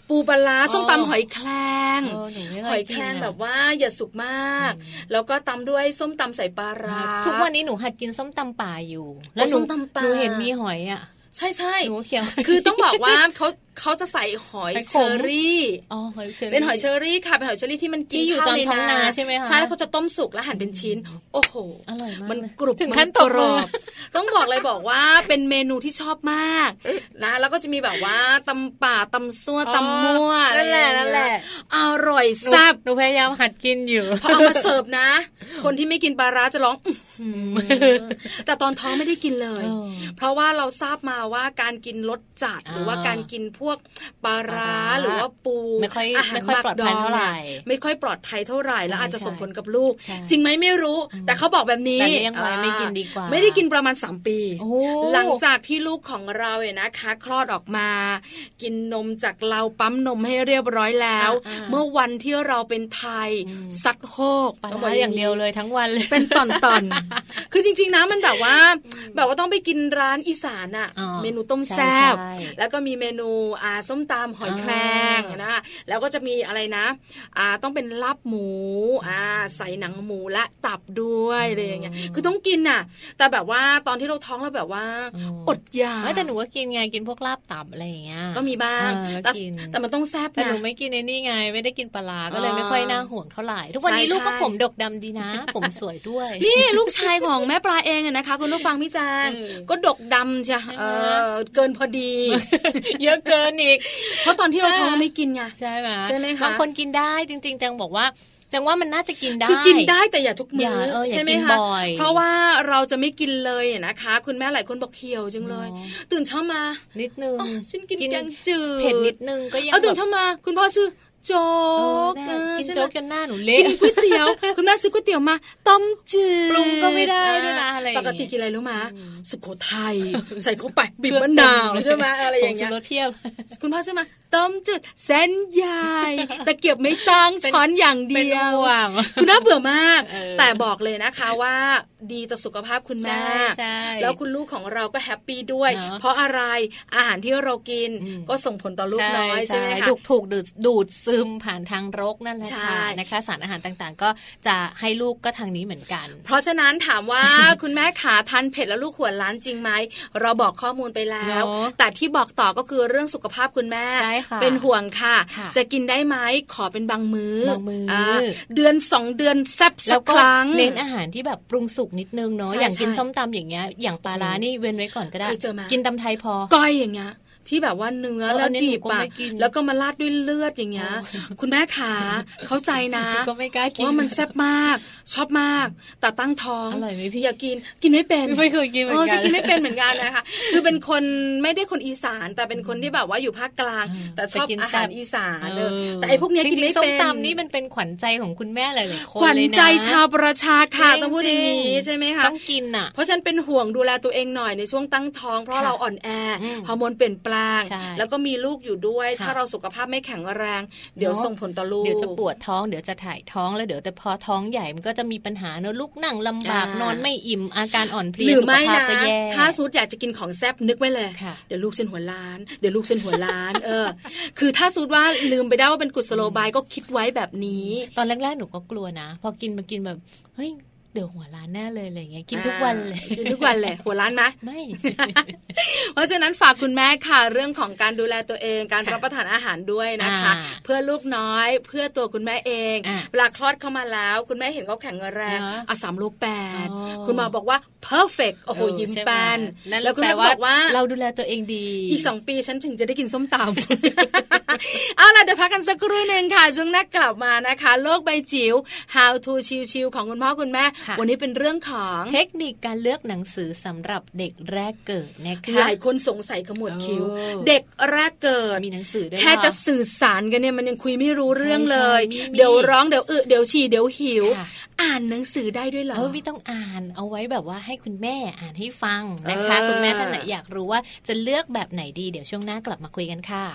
[SPEAKER 2] ปูปลาร้า
[SPEAKER 1] อ๋อ
[SPEAKER 2] ส้มตำหอยแครง
[SPEAKER 1] เออหนูไม่
[SPEAKER 2] ห
[SPEAKER 1] เค
[SPEAKER 2] อยย
[SPEAKER 1] กิ
[SPEAKER 2] แคนรง
[SPEAKER 1] อะ
[SPEAKER 2] แบบว่าอย่าสุกมาก แล้วก็ตำด้วยส้มตำใส่ปลาร้า
[SPEAKER 1] ทุกวันนี้หนูหัดกินส้มตำป่าอยู่
[SPEAKER 2] โอ้
[SPEAKER 1] แล้วหนู
[SPEAKER 2] ส้มตำป่า
[SPEAKER 1] หนูเห็นมีหอยอะ
[SPEAKER 2] ใช่ใช่
[SPEAKER 1] หนูเขียว
[SPEAKER 2] คือต้องบอกว่าเขาเขาจะใส่หอย
[SPEAKER 1] หอยขม
[SPEAKER 2] เชอรี่
[SPEAKER 1] อ๋อหอยเชอรี่
[SPEAKER 2] เป็นหอยเชอรี่ค่ะ เป็นหอยเชอรี่ที่มันกิน
[SPEAKER 1] ที่อยู่
[SPEAKER 2] ข้าว
[SPEAKER 1] ตาม
[SPEAKER 2] ใน
[SPEAKER 1] ท้องนา
[SPEAKER 2] นา
[SPEAKER 1] ใช่ไหมคะ
[SPEAKER 2] ใช่แล้วเขาจะต้มสุกแล้วหั่นเป็นชิ้น โอ้โห
[SPEAKER 1] อร่อยมาก
[SPEAKER 2] มัน
[SPEAKER 1] เลย
[SPEAKER 2] กรุบ
[SPEAKER 1] ถึง
[SPEAKER 2] มั
[SPEAKER 1] ขั้นตบ
[SPEAKER 2] กร
[SPEAKER 1] มื
[SPEAKER 2] อ
[SPEAKER 1] อ
[SPEAKER 2] บต้องบอกเลยบอกว่าเป็นเมนูที่ชอบมากนะ แล้วก็จะมีแบบว่าตำป่าตำซั่วตำมั่ว
[SPEAKER 1] นั่นแหละ
[SPEAKER 2] อไรอย่างเงี้ย
[SPEAKER 1] นั่นแหละ
[SPEAKER 2] อร่อย
[SPEAKER 1] หนู
[SPEAKER 2] แซ่บ
[SPEAKER 1] หนูพยายามหัดกินอยู่
[SPEAKER 2] พอเอามาเสิร์ฟนะ คนที่ไม่กินปลาร้าจะร้องอื้อหือแต่ตอนท้องไม่ได้กินเลย
[SPEAKER 1] เออ
[SPEAKER 2] เพราะว่าเราทราบมาว่าการกินรสจัดหรือว่า
[SPEAKER 1] อ่า
[SPEAKER 2] การกินพวกปลาร้า
[SPEAKER 1] ปลาร้า
[SPEAKER 2] หรือว่าปู
[SPEAKER 1] ไม่ค่อย
[SPEAKER 2] อาหาร
[SPEAKER 1] ไม่ค่อย
[SPEAKER 2] หมัก
[SPEAKER 1] ปลอดภัย
[SPEAKER 2] ง
[SPEAKER 1] เท่าไหร่
[SPEAKER 2] นี่ไม่ค่อยปลอดภัยเท่าไหร่แล้ว
[SPEAKER 1] ใช่
[SPEAKER 2] อาจจะส่ง
[SPEAKER 1] ใช่
[SPEAKER 2] ผลกับลูก
[SPEAKER 1] ใช่
[SPEAKER 2] จริงไหมไม่รู้ แต่เขาบอกแบบนี้
[SPEAKER 1] แต่เลี้ยงไว้
[SPEAKER 2] อ่า
[SPEAKER 1] ไม่กินดีกว่า
[SPEAKER 2] ไม่ได้กินประมาณ 3 ปี
[SPEAKER 1] โอ้
[SPEAKER 2] หลังจากที่ลูกของเราเนี่ยนะคะคลอดออกมา กินนมจากเราปั๊มนมให้เรียบร้อยแล้ว
[SPEAKER 1] อ่าๆ
[SPEAKER 2] เมื่อวันที่เราเป็นไทย
[SPEAKER 1] อืม
[SPEAKER 2] ซัดโฮก
[SPEAKER 1] ปลา
[SPEAKER 2] ต้บก
[SPEAKER 1] ร้าอย่างเดียวเลยทั้งวันเลย
[SPEAKER 2] เป็นตอนตอนๆคือจริง ๆนะมันแบบว่า แบบว่าต้องไปกินร้านอีสานอะ
[SPEAKER 1] อ๋อ
[SPEAKER 2] เมนูต้ม
[SPEAKER 1] ใช่
[SPEAKER 2] แซ่บ
[SPEAKER 1] ใช่
[SPEAKER 2] แล้วก็มีเมนูอ่าส้มตำหอยแครง
[SPEAKER 1] อ่าน
[SPEAKER 2] นะคะแล้วก็จะมีอะไรนะอ่าต้องเป็นลาบหมูอ่าใส่หนังหมูและตับด้วยอะไรอย่างเงี้ยคือต้องกินน่ะ แต่แบบว่าตอนที่เราท้องเราแบบว่า อดอยาก
[SPEAKER 1] ไม่แต่หนูก็กินไงกินพวกลาบตับอะไรอย่างเงี้ย
[SPEAKER 2] ก็มีบ้าง
[SPEAKER 1] เออ
[SPEAKER 2] แต่
[SPEAKER 1] กิน
[SPEAKER 2] แต่มันต้องแซ่บ
[SPEAKER 1] แต่
[SPEAKER 2] นะ
[SPEAKER 1] หนูไม่กินไอ้นี่ไง ไม่ได้กินปลาร้าก็เลย
[SPEAKER 2] อ๋อ
[SPEAKER 1] ไม่ค่อยน่าห่วงเท่าไหร่ ทุกวันนี้
[SPEAKER 2] ใช่
[SPEAKER 1] ลูกก็
[SPEAKER 2] ใช่
[SPEAKER 1] ผมดกดำดีนะ ผมสวยด้วย
[SPEAKER 2] นี่ลูกชายของแม่ปลาเองอะนะคะ คุณผู้ฟังพี่แจง
[SPEAKER 1] เออ
[SPEAKER 2] ก็ดกดำจ้ะเออเกินพอดี
[SPEAKER 1] เยอะเกินอีก
[SPEAKER 2] เพราะตอนที่เราท้อง
[SPEAKER 1] เออ
[SPEAKER 2] เราไม่กินไง
[SPEAKER 1] ใช่ไหม
[SPEAKER 2] ใช่ไหมคะ
[SPEAKER 1] บางคนกินได้จริง ๆ จังบอกว่าจังว่ามันน่าจะกินได้
[SPEAKER 2] คือกินได้แต่อย่าทุก
[SPEAKER 1] อ
[SPEAKER 2] มื้
[SPEAKER 1] ย่าเอออย่า
[SPEAKER 2] ใช่ไหม
[SPEAKER 1] กิน
[SPEAKER 2] คะ
[SPEAKER 1] บ่อย
[SPEAKER 2] เพราะว่าเราจะไม่กินเลยเนี่ยนะคะ คุณแม่หลายคนบอกเหี่ยวจังเลย
[SPEAKER 1] อ๋อ
[SPEAKER 2] ตื่นเช้ามา
[SPEAKER 1] นิดนึง
[SPEAKER 2] อ๋อฉันกิน
[SPEAKER 1] กิน
[SPEAKER 2] แกงจืด
[SPEAKER 1] เผ็ดนิดนึงก็ยัง
[SPEAKER 2] เอาตื่น
[SPEAKER 1] แบบ
[SPEAKER 2] เช้ามา คุณพ่อซื้อ โจ๊
[SPEAKER 1] เออกได้
[SPEAKER 2] เออ
[SPEAKER 1] กิน
[SPEAKER 2] ใช่ไหม
[SPEAKER 1] โจ๊กจนหน้าหนูเละ
[SPEAKER 2] กินก๋วยเตี๋ยวคุณแม่ซื้อก๋วยเตี๋ยวมาต้มจืด
[SPEAKER 1] ปรุงก็ไม่ได้ด้วยนะอะไรอย่าง
[SPEAKER 2] ป
[SPEAKER 1] เงี้ย
[SPEAKER 2] กติกินอะไรรู้ไหม
[SPEAKER 1] อืม
[SPEAKER 2] สุโขทัยใส่เข้าไปบีบมะนาวใช่ไหมอะไรอย่างเงี้ย
[SPEAKER 1] ผชูรสเทียบ
[SPEAKER 2] คุณพ่อซื้อมาต้มจืดเส้นใหญ่ตะเกียบไม่ตั้ง
[SPEAKER 1] เป็น
[SPEAKER 2] ช้อนอย่าง
[SPEAKER 1] เป็น
[SPEAKER 2] เดียว
[SPEAKER 1] ห่วง
[SPEAKER 2] คือน่าเบื่อมาก
[SPEAKER 1] เออ
[SPEAKER 2] แต่บอกเลยนะคะว่าดีต่อสุขภาพคุณแม่
[SPEAKER 1] ใช่ใช่
[SPEAKER 2] แล้วคุณลูกของเราก็แฮปปี้ด้วย
[SPEAKER 1] เนอะ
[SPEAKER 2] เพราะอะไรอาหารที่เรากิน
[SPEAKER 1] อืม
[SPEAKER 2] ก็ส่งผลต่อลูกน้อยใช่ไหมคะ
[SPEAKER 1] ถูกถูกดูดดูดซึมผ่านทางรกนั่นแหละ
[SPEAKER 2] ใช่
[SPEAKER 1] ค่ะนะคะสารอาหารต่างๆ ก็จะให้ลูกก็ทางนี้เหมือนกัน
[SPEAKER 2] เพราะฉะนั้นถามว่าคุณแม่ขาทานเผ็ดแล้วลูกหัวล้านจริงไหมเราบอกข้อมูลไปแล้ว
[SPEAKER 1] เนอะ
[SPEAKER 2] แต่ที่บอกต่อก็คือเรื่องสุขภาพคุณแม่
[SPEAKER 1] ใช่ค่ะ
[SPEAKER 2] เป็นห่วงค่ะ
[SPEAKER 1] ค่ะ
[SPEAKER 2] จะกินได้ไหมขอเป็นบางมือ้อบา
[SPEAKER 1] งมื้ออ่
[SPEAKER 2] เดือนสองเดือนแซบสั
[SPEAKER 1] แล้ว
[SPEAKER 2] ก
[SPEAKER 1] ก็
[SPEAKER 2] ครั้ง
[SPEAKER 1] เน้นอาหารที่แบบปรุงสุกนิดนึงเนาะ
[SPEAKER 2] ใช่
[SPEAKER 1] อย่างกิน
[SPEAKER 2] ใช่
[SPEAKER 1] ส้มตำอย่างเงี้ยอย่างปลาร้านี่เว้นไว้ก่อนก็ได้
[SPEAKER 2] เคยเจอไหม
[SPEAKER 1] กินตำไทยพอ
[SPEAKER 2] ก้อยอย่างเงี้ย ที่แบบว่าเนื้อ
[SPEAKER 1] เออ
[SPEAKER 2] แล้ว
[SPEAKER 1] อันนี้
[SPEAKER 2] ดิบ
[SPEAKER 1] หนูก็
[SPEAKER 2] อะ
[SPEAKER 1] ไม่กิน
[SPEAKER 2] แล้วก็มาราดด้วยเลือดอย่างเงี้ย
[SPEAKER 1] โอ้
[SPEAKER 2] คุณแม่ขาเข้าใจนะ
[SPEAKER 1] ก็ไม่กล้ากิน
[SPEAKER 2] ว่ามันแซ่บมาก ชอบมาก แต่ตั้งท้อง
[SPEAKER 1] อร่อยไหมพี่
[SPEAKER 2] อย่ากินกินไม่เป็น
[SPEAKER 1] ไม่เคยกินเหมือน
[SPEAKER 2] เออ
[SPEAKER 1] กั
[SPEAKER 2] จะ
[SPEAKER 1] น
[SPEAKER 2] กินไม่เป็นเหมือนกันนะคะคือเป็นคนไม่ได้คนอีสาน แต่เป็นคนที่แบบว่าอยู่ภาคกลาง
[SPEAKER 1] อืม
[SPEAKER 2] แต่ชอบ
[SPEAKER 1] แต่กิน
[SPEAKER 2] อา
[SPEAKER 1] แซ่
[SPEAKER 2] หาร
[SPEAKER 1] บ
[SPEAKER 2] อีสาน
[SPEAKER 1] เอ
[SPEAKER 2] เออ
[SPEAKER 1] อ
[SPEAKER 2] แต่ไอ้พวกเนี้ยกินไม่
[SPEAKER 1] จริงๆส้
[SPEAKER 2] เป็
[SPEAKER 1] ม
[SPEAKER 2] น
[SPEAKER 1] ตำนี่มันเป็นขวัญใจของคุณแม่หลายๆคน
[SPEAKER 2] ขวัญ
[SPEAKER 1] เลยนะ
[SPEAKER 2] ใจชาวประชาค่ะ
[SPEAKER 1] จริงๆ
[SPEAKER 2] ต้องพูดอย่างนี้ใช่ไหมคะ
[SPEAKER 1] ต้องกินอะ
[SPEAKER 2] เพราะฉะนันเป็นห่วงดูแลตัวเองหน่อยในช่วงตั้งท้องเพราะ
[SPEAKER 1] ค่ะ
[SPEAKER 2] เราอ่อนแออ
[SPEAKER 1] ม
[SPEAKER 2] ฮอร์โมนเปลี่ยนแปลง
[SPEAKER 1] ใช่
[SPEAKER 2] แล้วก็มีลูกอยู่ด้วย
[SPEAKER 1] ค่ะ
[SPEAKER 2] ถ้าเราสุขภาพไม่แข็งแรง เดี๋ยว
[SPEAKER 1] เนอะ
[SPEAKER 2] ส่งผลต่อลูก
[SPEAKER 1] เดี๋ยวจะปวดท้องเดี๋ยวจะถ่ายท้องแล้วเดี๋ยวแต่พอท้องใหญ่มันก็จะมีปัญหาเนอะลูกนั่งลำบาก
[SPEAKER 2] อ่าน
[SPEAKER 1] อนไม่อิ่มอาการอ่อนเพลี
[SPEAKER 2] ห
[SPEAKER 1] ย
[SPEAKER 2] รือ
[SPEAKER 1] สุข
[SPEAKER 2] ไม่
[SPEAKER 1] ภาพ
[SPEAKER 2] นะ
[SPEAKER 1] ก็แย่
[SPEAKER 2] ถ้าสมมติอยากจะกินของแซ่บนึกไว้เลย
[SPEAKER 1] ค่ะ
[SPEAKER 2] เดี๋ยวลูกเส้นหัวล้าน เดี๋ยวลูกเส้นหัวล้าน เออ คือถ้าสมมติว่าลืมไปได้ว่าเป็นกุศโลบายก็คิดไว้แบบนี้
[SPEAKER 1] ตอนแรกๆหนูก็กลัวนะ พอกินมากินแบบเฮ้ย เดี๋ยวหัวล้านแน่เลยอะไรอย่างเงี้ยกินทุกวันเลย
[SPEAKER 2] อ่ากินทุกวันเลยหัวล้านไหม
[SPEAKER 1] ไม่
[SPEAKER 2] เพราะฉะนั้นฝากคุณแม่ค่ะ เรื่องของการดูแลตัวเอง การ
[SPEAKER 1] ค่ะ
[SPEAKER 2] รับประทานอาหารด้วยนะคะ
[SPEAKER 1] อ่า
[SPEAKER 2] เพื่อลูกน้อยเพื่อตัวคุณแม่เอง
[SPEAKER 1] อ่า
[SPEAKER 2] เวลาคลอดเข้ามาแล้ว คุณแม่เห็นเขาแข็งแรง
[SPEAKER 1] เนอะ
[SPEAKER 2] อะสามโลแปด
[SPEAKER 1] อ๋อ
[SPEAKER 2] คุณหมอบอกว่า perfect โอ้โห
[SPEAKER 1] เออ
[SPEAKER 2] ยิ้ม
[SPEAKER 1] ใช่ไห
[SPEAKER 2] แป้น
[SPEAKER 1] นั่น
[SPEAKER 2] แล้วคุณ
[SPEAKER 1] แปล
[SPEAKER 2] แม่บอกว่า
[SPEAKER 1] เราดูแลตัวเองดี
[SPEAKER 2] อีกสองปีฉันถึงจะได้กินส้มตำเอาล่ะเดี๋ยวพักกันสักครู่หนึ่งค่ะช่วงหน้ากลับมานะคะ โลกใบจิ๋ว how to ชิวๆของคุณพ่อคุณแม่
[SPEAKER 1] ค่ะ
[SPEAKER 2] วันนี้เป็นเรื่องของ
[SPEAKER 1] เทคนิคการเลือกหนังสือสำหรับเด็กแรกเกิดนะคะ
[SPEAKER 2] หลายคนสงสัยขมวดคิ้ว
[SPEAKER 1] เออ
[SPEAKER 2] เด็กแรกเกิด
[SPEAKER 1] มีหนังสือด้วย
[SPEAKER 2] แค่
[SPEAKER 1] เหรอ
[SPEAKER 2] จะสื่อสารกันเนี่ยมันยังคุยไม่รู้เรื่องเลย
[SPEAKER 1] ใช่ใช่มีมี
[SPEAKER 2] เดี๋ยวร้องเดี๋ยวอึเดี๋ยวฉี่เดี๋ยวหิว
[SPEAKER 1] ค่ะ
[SPEAKER 2] อ่านหนังสือได้ด้วยเหรอ
[SPEAKER 1] เออไม่ต้องอ่านเอาไว้แบบว่าให้คุณแม่อ่านให้ฟังนะคะ
[SPEAKER 2] เออ
[SPEAKER 1] คุณแม่ท่านไหนอยากรู้ว่าจะเลือกแบบไหนดีเดี๋ยวช่วงหน้ากลับมาคุยกันค่ะ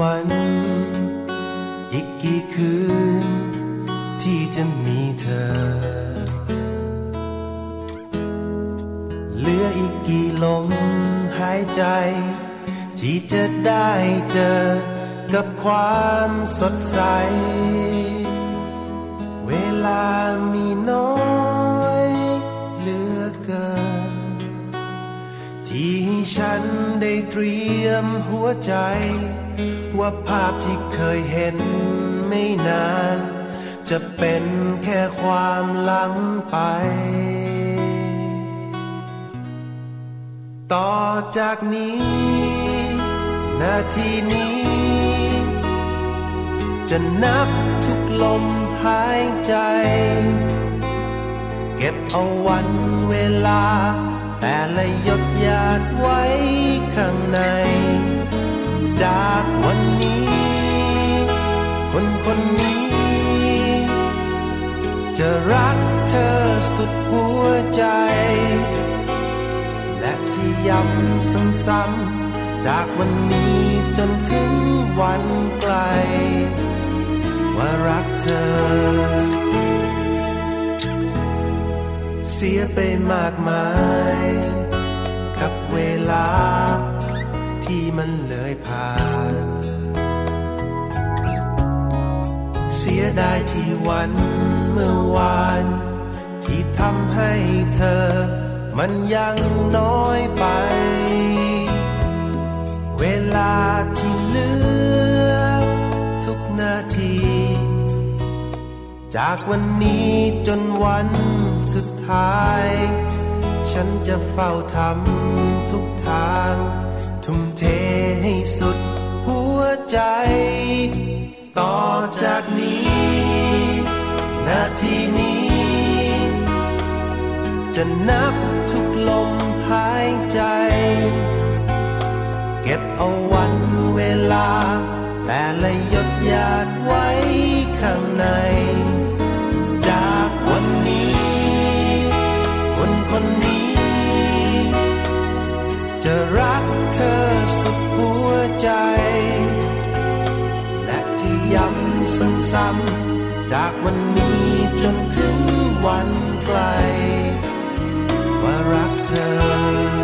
[SPEAKER 4] วัน อีกกี่คืน ที่จะมีเธอ เหลืออีกกี่ลมหายใจ ที่จะได้เจอกับความสดใส เวลามีน้อยเหลือเกิน ที่ฉันได้เตรียมหัวใจ ว่าภาพที่เคยเห็นไม่นาน จะเป็นแค่ความลังไป ต่อจากนี้ นาทีนี้ จะนับทุกลมหายใจ เก็บเอาวันเวลา แต่ละหยดหยาดไว้ข้างใน จากวันนี้ คนคนนี้ จะรักเธอสุดหัวใจ และที่ย้ำซ้ำๆจากวันนี้จนถึงวันไกล ว่ารักเธอ เสียไปมากมาย กับเวลา ที่มันเลยผ่าน เสียดายที่วันเมื่อวาน ที่ทำให้เธอ มันยังน้อยไป เวลาที่เหลือ ทุกนาที จากวันนี้จนวันสุดท้าย ฉันจะเฝ้าทำทุกทาง ทุ่มเทให้สุดหัวใจ ต่อจากนี้ นาทีนี้ จะนับทุกลมหายใจ เก็บเอาวันเวลา แต่ละหยดหยาดไว้ข้างใน จากวันนี้ คนคนนี้ จะรัก เธอสุดหัวใจ และที่ย้ำซ้ำๆจากวันนี้จนถึงวันไกล ว่ารักเธอ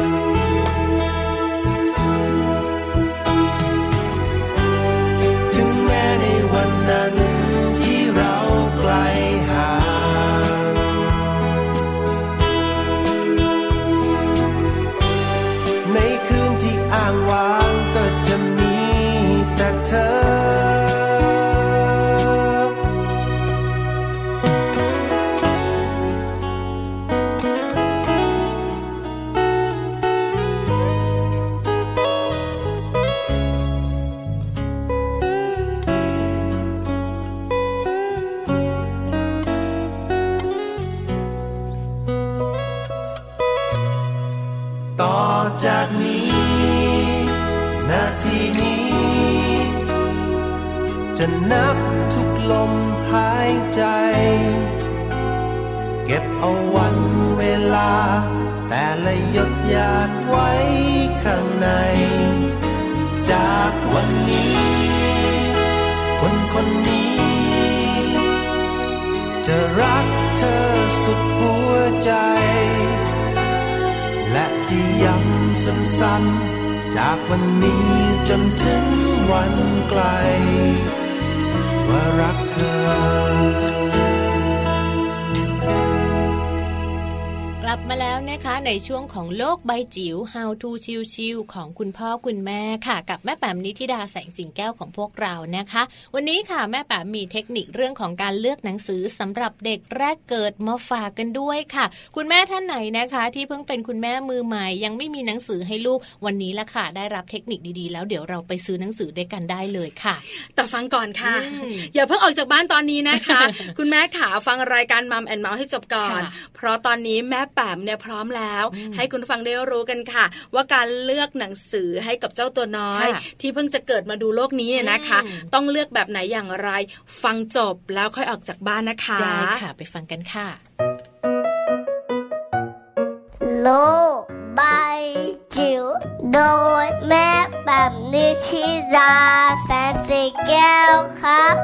[SPEAKER 4] สั้นๆ จากวันนี้จนถึงวันไกล ว่ารักเธอ
[SPEAKER 1] ลับมาแล้วนะคะในช่วงของโลกใบจิ๋ว How to ชิวๆของคุณพ่อคุณแม่ค่ะ กับแม่แป๋มนิธิดาแสงสิงแก้วของพวกเรานะคะ วันนี้ค่ะแม่แป๋มมีเทคนิคเรื่องของการเลือกหนังสือสำหรับเด็กแรกเกิดมาฝากกันด้วยค่ะ คุณแม่ท่านไหนนะคะ ที่เพิ่งเป็นคุณแม่มือใหม่ ยังไม่มีหนังสือให้ลูกวันนี้ละค่ะ ได้รับเทคนิคดีๆ แล้วเดี๋ยวเราไปซื้อหนังสือด้วยกันได้เลยค่ะ
[SPEAKER 2] แต่ฟังก่อนค่ะอย่าเพิ่งออกจากบ้านตอนนี้นะคะ คุณแม่ขาฟังรายการมัมแอนเมาส์ให้จบก่อน เพราะตอนนี้แม่แป๋มเนี่ยพร้อมแล้ว ให้คุณฟังได้รู้กันค่ะ ว่าการเลือกหนังสือให้กับเจ้าตัวน้อย ที่เพิ่งจะเกิดมาดูโลกนี้เนี่ยนะคะ ต้องเลือกแบบไหนอย่างไร ฟังจบแล้วค่อยออกจากบ้านนะคะ
[SPEAKER 1] ได้ค่ะไปฟังกันค่ะ
[SPEAKER 6] โลกใบจิ๋วโดยแม่แบบนิชิราแสนสีแก้วครับ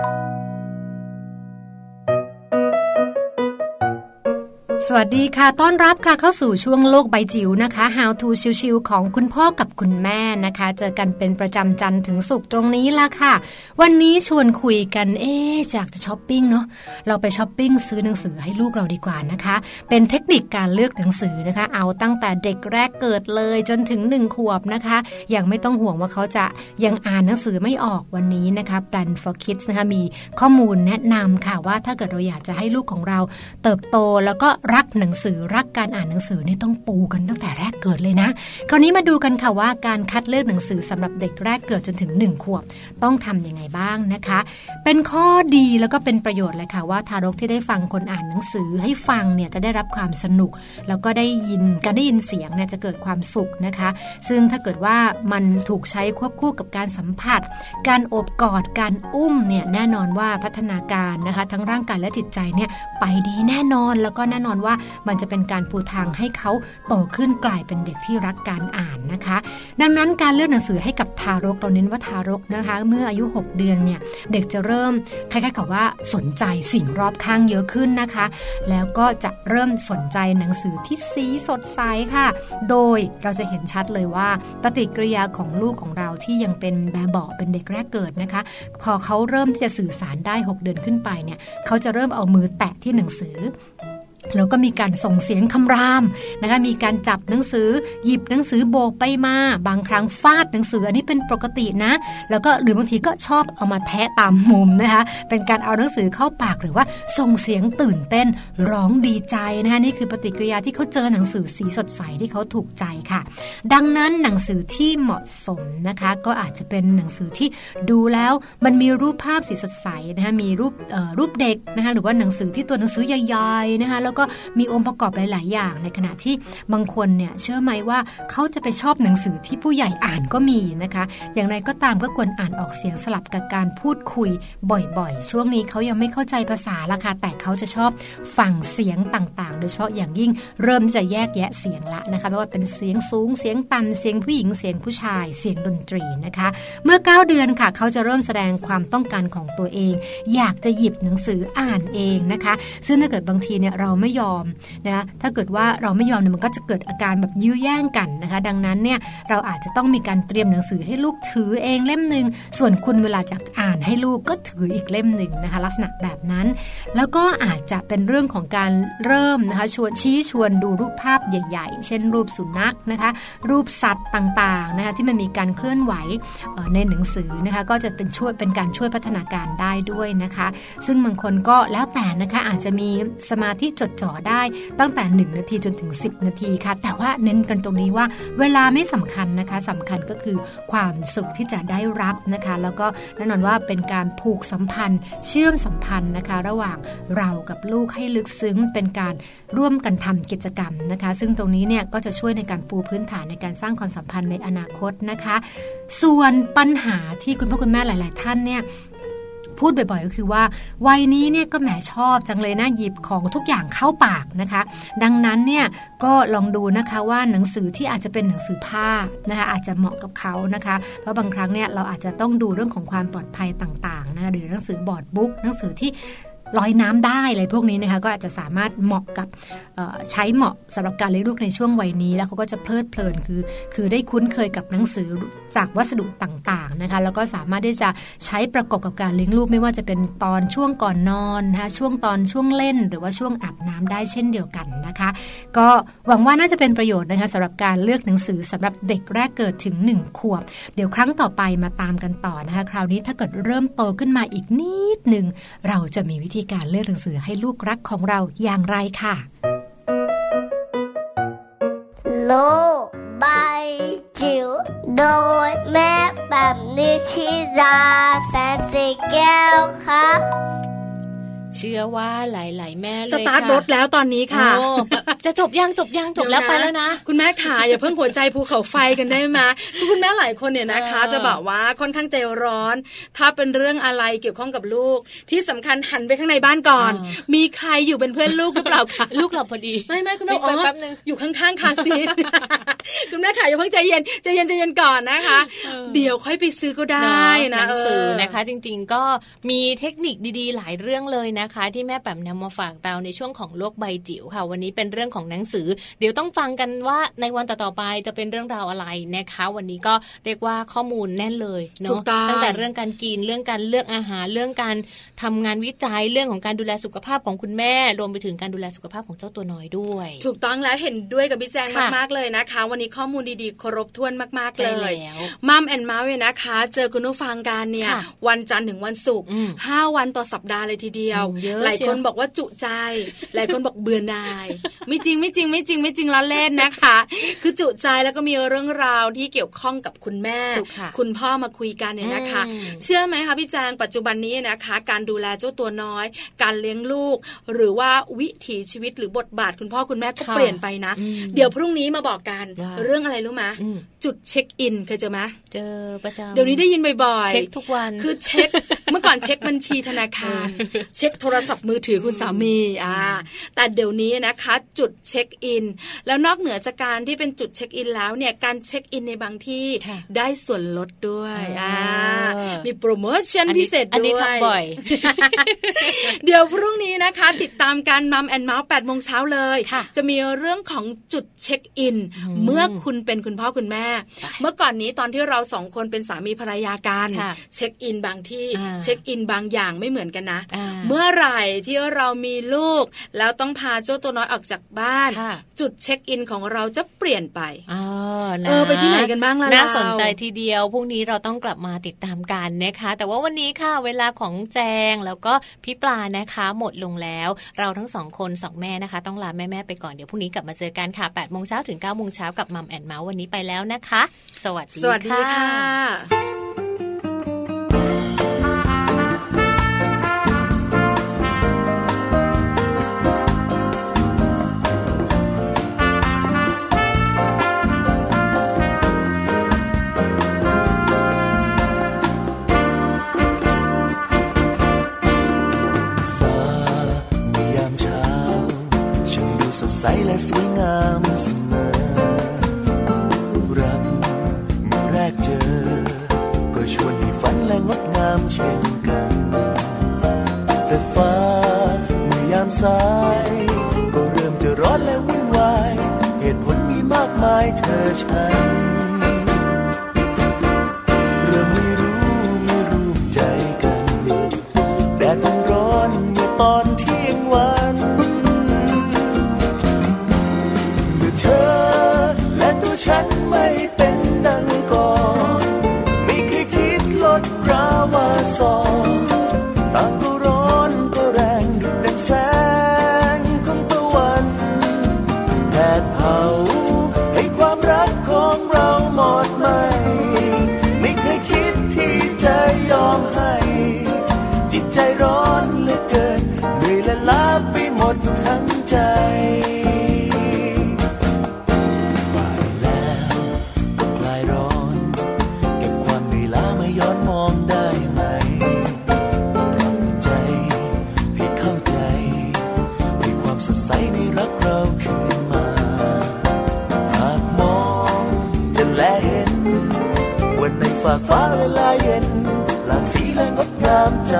[SPEAKER 7] สวัสดีค่ะ ต้อนรับค่ะเข้าสู่ช่วงโลกใบจิ๋วนะคะ How to ชิวๆของคุณพ่อกับคุณแม่นะคะ เจอกันเป็นประจำจันทร์ถึงศุกร์ตรงนี้ละค่ะ วันนี้ชวนคุยกัน เอ๊จากจะช้อปปิ้งเนาะ เราไปช้อปปิ้งซื้อหนังสือให้ลูกเราดีกว่านะคะ เป็นเทคนิคการเลือกหนังสือนะคะ เอาตั้งแต่เด็กแรกเกิดเลยจนถึงหนึ่งขวบนะคะ ยังไม่ต้องห่วงว่าเขาจะยังอ่านหนังสือไม่ออกวันนี้นะคะ Plan for Kids นะคะมีข้อมูลแนะนำค่ะว่าถ้าเกิดเราอยากจะให้ลูกของเราเติบโตแล้วก็รัักหนังสือรักการอ่านหนังสือนี่ต้องปูกันตั้งแต่แรกเกิดเลยนะ คราวนี้มาดูกันค่ะว่าการคัดเลือกหนังสือสำหรับเด็กแรกเกิดจนถึง 1 ขวบ ต้องทํำยังไงบ้างนะคะ เป็นข้อดีแล้วก็เป็นประโยชน์เลยค่ะว่าทารกที่ได้ฟังคนอ่านหนังสือให้ฟังเนี่ยจะได้รับความสนุก แล้วก็ได้ยินการได้ยินเสียงเนี่ยจะเกิดความสุขนะคะ ซึ่งถ้าเกิดว่ามันถูกใช้ควบคู่กับการสัมผัส การโอบกอดการอุ้มเนี่ยแน่นอนว่าพัฒนาการนะคะ ทั้งร่างกายและจิตใจเนี่ยไปดีแน่นอนแล้วก็แน่นอนว่ามันจะเป็นการปูทางให้เขาโตขึ้นกลายเป็นเด็กที่รักการอ่านนะคะ ดังนั้นการเลือกหนังสือให้กับทารกเราเน้นว่าทารกนะคะ เมื่ออายุ 6 เดือนเนี่ยเด็กจะเริ่มคล้ายๆกับว่าสนใจสิ่งรอบข้างเยอะขึ้นนะคะ แล้วก็จะเริ่มสนใจหนังสือที่สีสดใสค่ะ โดยเราจะเห็นชัดเลยว่าปฏิกิริยาของลูกของเราที่ยังเป็นแบบบอเป็นเด็กแรกเกิดนะคะ พอเขาเริ่มที่จะสื่อสารได้ 6 เดือนขึ้นไปเนี่ยเขาจะเริ่มเอามือแตะที่หนังสือ แล้วก็มีการส่งเสียงคำรามนะคะมีการจับหนังสือหยิบหนังสือโบกไปมา บางครั้งฟาดหนังสืออันนี้เป็นปกตินะ แล้วก็หรือบางทีก็ชอบเอามาแทะตามมุมนะคะ เป็นการเอาหนังสือเข้าปากหรือว่าส่งเสียงตื่นเต้นร้องดีใจนะคะนี่คือปฏิกิริยาที่เขาเจอหนังสือสีสดใสที่เขาถูกใจค่ะ ดังนั้นหนังสือที่เหมาะสมนะคะ ก็อาจจะเป็นหนังสือที่ดูแล้วมันมีรูปภาพสีสดใสนะคะมีรูปรูปเด็กนะคะหรือว่าหนังสือที่ตัวหนังสือใหญ่ๆนะคะแล้วก็มีองค์ประกอบหลาย ๆ อย่าง ในขณะที่บางคนเนี่ยเชื่อไหมว่าเขาจะไปชอบหนังสือที่ผู้ใหญ่อ่านก็มีนะคะ อย่างไรก็ตามก็ควรอ่านออกเสียงสลับกับการพูดคุยบ่อย ๆ ช่วงนี้เขายังไม่เข้าใจภาษาละค่ะแต่เขาจะชอบฟังเสียงต่าง ๆ โดยเฉพาะอย่างยิ่งเริ่มจะแยกแยะเสียงละนะคะไม่ว่าเป็นเสียงสูงเสียงต่ำเสียงผู้หญิงเสียงผู้ชาย เสียงดนตรีนะคะ เมื่อ 9 เดือนค่ะ เขาจะเริ่มแสดงความต้องการของตัวเอง อยากจะหยิบหนังสืออ่านเองนะคะ ซึ่งถ้าเกิดบางทีเนี่ยเราไม่ไม่ยอมนะถ้าเกิดว่าเราไม่ยอมเนี่ยมันก็จะเกิดอาการแบบยื้อแย่งกันนะคะ ดังนั้นเนี่ยเราอาจจะต้องมีการเตรียมหนังสือให้ลูกถือเองเล่มหนึ่งส่วนคุณเวลาจะอ่านให้ลูกก็ถืออีกเล่มหนึ่งนะคะ ลักษณะแบบนั้น แล้วก็อาจจะเป็นเรื่องของการเริ่มนะคะชวนชี้ชวนดูรูปภาพใหญ่ ๆ เช่น รูปสุนัขนะคะ รูปสัตว์ต่างๆนะคะที่มันมีการเคลื่อนไหวในหนังสือนะคะก็จะเป็นช่วยเป็นการช่วยพัฒนาการได้ด้วยนะคะ ซึ่งบางคนก็แล้วแต่นะคะอาจจะมีสมาธิจดจ่อได้ตั้งแต่ 1 นาทีจนถึง 10 นาทีค่ะ แต่ว่าเน้นกันตรงนี้ว่าเวลาไม่สำคัญนะคะสำคัญก็คือความสุขที่จะได้รับนะคะ แล้วก็แน่นอนว่าเป็นการผูกสัมพันธ์ เชื่อมสัมพันธ์นะคะ ระหว่างเรากับลูกให้ลึกซึ้งเป็นการร่วมกันทำกิจกรรมนะคะ ซึ่งตรงนี้เนี่ยก็จะช่วยในการปูพื้นฐานในการสร้างความสัมพันธ์ในอนาคตนะคะ ส่วนปัญหาที่คุณพ่อคุณแม่หลาย ๆ ท่านเนี่ย พูดบ่อยๆ ก็คือว่า วัยนี้เนี่ยก็แหมชอบจังเลยนะหยิบของทุกอย่างเข้าปากนะคะ ดังนั้นเนี่ยก็ลองดูนะคะว่าหนังสือที่อาจจะเป็นหนังสือผ้านะคะอาจจะเหมาะกับเขานะคะ เพราะบางครั้งเนี่ยเราอาจจะต้องดูเรื่องของความปลอดภัยต่างๆนะคะหรือหนังสือบอร์ดบุ๊กหนังสือที่ ลอยน้ำได้อะไรพวกนี้นะคะก็อาจจะสามารถเหมาะกับใช้เหมาะสำหรับการเลี้ยงลูกในช่วงวัยนี้ แล้วเขาก็จะเพลิดเพลินคือ คือได้คุ้นเคยกับหนังสือจากวัสดุต่างๆนะคะแล้วก็สามารถที่จะใช้ประกอบกับการเลี้ยงลูกไม่ว่าจะเป็นตอนช่วงก่อนนอนนะคะช่วงตอนช่วงเล่น หรือว่าช่วงอาบน้ำได้เช่นเดียวกันนะคะ ก็หวังว่าน่าจะเป็นประโยชน์นะคะสำหรับการเลือกหนังสือสำหรับเด็กแรกเกิดถึง 1 ขวบ เดี๋ยวครั้งต่อไปมาตามกันต่อนะคะ คราวนี้ถ้าเกิดเริ่มโตขึ้นมาอีกนิดหนึ่งเราจะมีวิธีการเลือกหนังสือให้ลูกรักของเราอย่างไรค่ะ
[SPEAKER 6] โลบายจิ๋วโดยแม่แบบนิชิราแสนสีแก้วครับ
[SPEAKER 1] เชื่อว่าหลาย ๆ แม่เลย
[SPEAKER 2] สตาร์ทรถแล้วตอนนี้ค่ะ
[SPEAKER 1] จะจบยังจบยังจบแล้วไปแล้วนะ
[SPEAKER 2] คุณแม่ขาอย่าเพิ่งหัวใจภูเขาไฟกันได้ไหมคุณแม่หลายคนเนี่ยนะคะ จะบอกว่าค่อนข้างใจร้อน ถ้าเป็นเรื่องอะไรเกี่ยวข้องกับลูก ที่สำคัญหันไปข้างในบ้านก่อน มีใครอยู่เป็นเพื่อนลูกหรือเปล่าคะ
[SPEAKER 1] ลูกเราพอดี
[SPEAKER 2] ไม่ไม่คุณแม่อ๋อแป๊บนึงอยู่ข้างๆคาซีคุณแม่ขาอย่าเพิ่งใจเย็นใจเย็นใจเย็นก่อนนะคะ เดี๋ยวค่อยไปซื้อก็ได้นะ
[SPEAKER 1] หนังสือนะคะ จริง ๆ ก็มีเทคนิคดีๆ หลายเรื่องเลยนะคะที่แม่แปมนำมาฝากเราในช่วงของโลกใบจิ๋วค่ะ วันนี้เป็นเรื่องของหนังสือ เดี๋ยวต้องฟังกันว่าในวันต่อๆไปจะเป็นเรื่องราวอะไรนะคะ วันนี้ก็เรียกว่าข้อมูลแน่นเลยเนาะตั้งแต่เรื่องการกินเรื่องการเลือกอาหารเรื่องการทำงานวิจัยเรื่องของการดูแลสุขภาพของคุณแม่รวมไปถึงการดูแลสุขภาพของเจ้าตัวน้อยด้วย
[SPEAKER 2] ถูกต้องแล้วเห็นด้วยกับพี่แจงมากๆเลยนะคะ วันนี้ข้อมูลดีๆครบถ้วนมากๆเลยมัมแอนด์มาเวนะคะ เจอคุณผู้ฟังกันเนี่ยวันจันทร์ถึงวันศุกร์ห้าวันต่อสัปดาห์เลยทีเดียวหลายคนบอกว่าจุใจ หลายคนบอกเบื่อนาย ไม่จริงไม่จริงไม่จริงไม่จริงล้เล่นนะคะ คือจุใจแล้วก็มีเรื่องราวที่เกี่ยวข้องกับคุณแม่ คุณพ่อมาคุยกันเนี่ยนะคะ เชื่อไหมคะพี่แจงปัจจุบันนี้นะคะ การดูแลเจ้าตัวน้อย การเลี้ยงลูก หรือว่าวิถีชีวิตหรือบทบาทคุณพ่อคุณแม่ก็เปลี่ยนไปนะ เดี๋ยวพรุ่งนี้มาบอกกันเรื่องอะไรรู้ไหมจุดเช็คอินเคยเจอไหม
[SPEAKER 1] เจอประจำ
[SPEAKER 2] เดี๋ยวนี้ได้ยินบ่อยๆ
[SPEAKER 1] เช็คทุกวัน
[SPEAKER 2] คือเช็คเมื่อก่อนเช็คบัญชีธนาคาร เช็คโทรศัพท์มือถือคุณสามีอ่าแต่เดี๋ยวนี้นะคะ จุดเช็คอิน แล้วนอกเหนือจากการที่เป็นจุดเช็คอินแล้วเนี่ยการเช็คอินในบางที่ได้ส่วนลดด้วยอ่า มีโปรโมชั่นพิเศษด้วย อันนี้
[SPEAKER 1] ทำบ่อย
[SPEAKER 2] เดี๋ยวพรุ่งนี้นะคะ ติดตามกับมัมแอนเมาส์แปดโมงเช้าเลย จะมีเรื่องของจุดเช็คอิน เมื่อคุณเป็นคุณพ่อคุณแม่ เมื่อก่อนนี้ตอนที่เราสองคนเป็นสามีภรรยากันเช็คอินบางที่เช็คอินบางอย่างไม่เหมือนกันนะ เมื่อไหร่ที่เรามีลูก แล้วต้องพาเจ้าตัวน้อยออกจากบ้าน จุดเช็คอินของเราจะเปลี่ยนไปเออไปที่ไหนกันบ้างล่ะ
[SPEAKER 1] น่าสนใจทีเดียวพรุ่งนี้เราต้องกลับมาติดตามกันนะคะ แต่ว่าวันนี้ค่ะเวลาของแจงแล้วก็พี่ปลานะคะ หมดลงแล้ว เราทั้งสองคนสองแม่นะคะ ต้องลาแม่แม่ไปก่อนเดี๋ยวพรุ่งนี้กลับมาเจอกันค่ะ8ปดโมงเช้าถึง9ก้าโมงเช้ากับมัมแอนเมาส์วันนี้ไปแล้วนะคะ สวัสดี
[SPEAKER 2] สวัสดีค่ะ
[SPEAKER 8] ใสและสวยงามเสมอ รักเมื่อแรกเจอ ก็ชวนให้ฝันและงดงามเช่นกัน แต่ฟ้าเมื่อยามสาย ก็เริ่มจะร้อนและวุ่นวาย เหตุผลมีมากมายเธอฉัน ฟ้า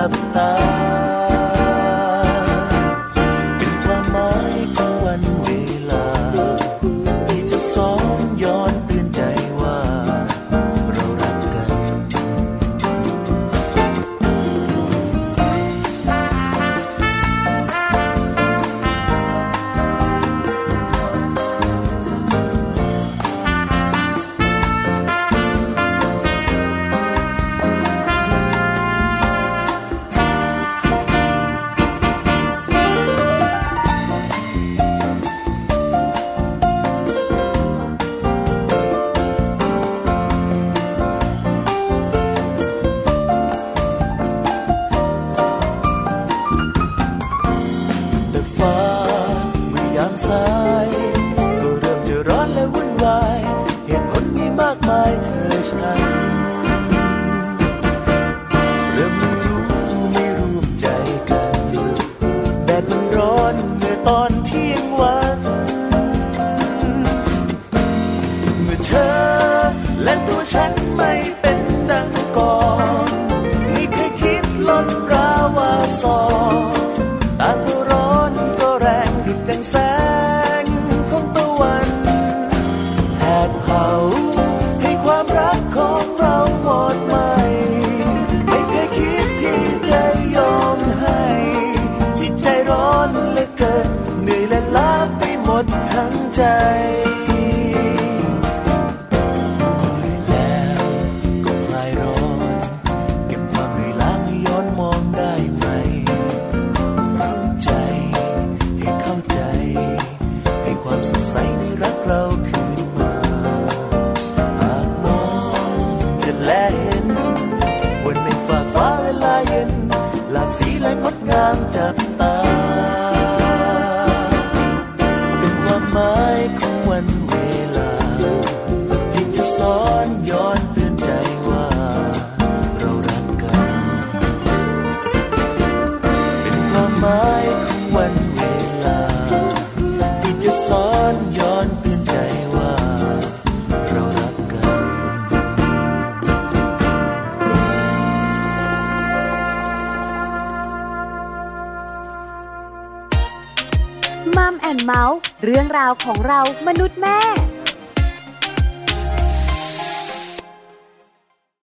[SPEAKER 8] เ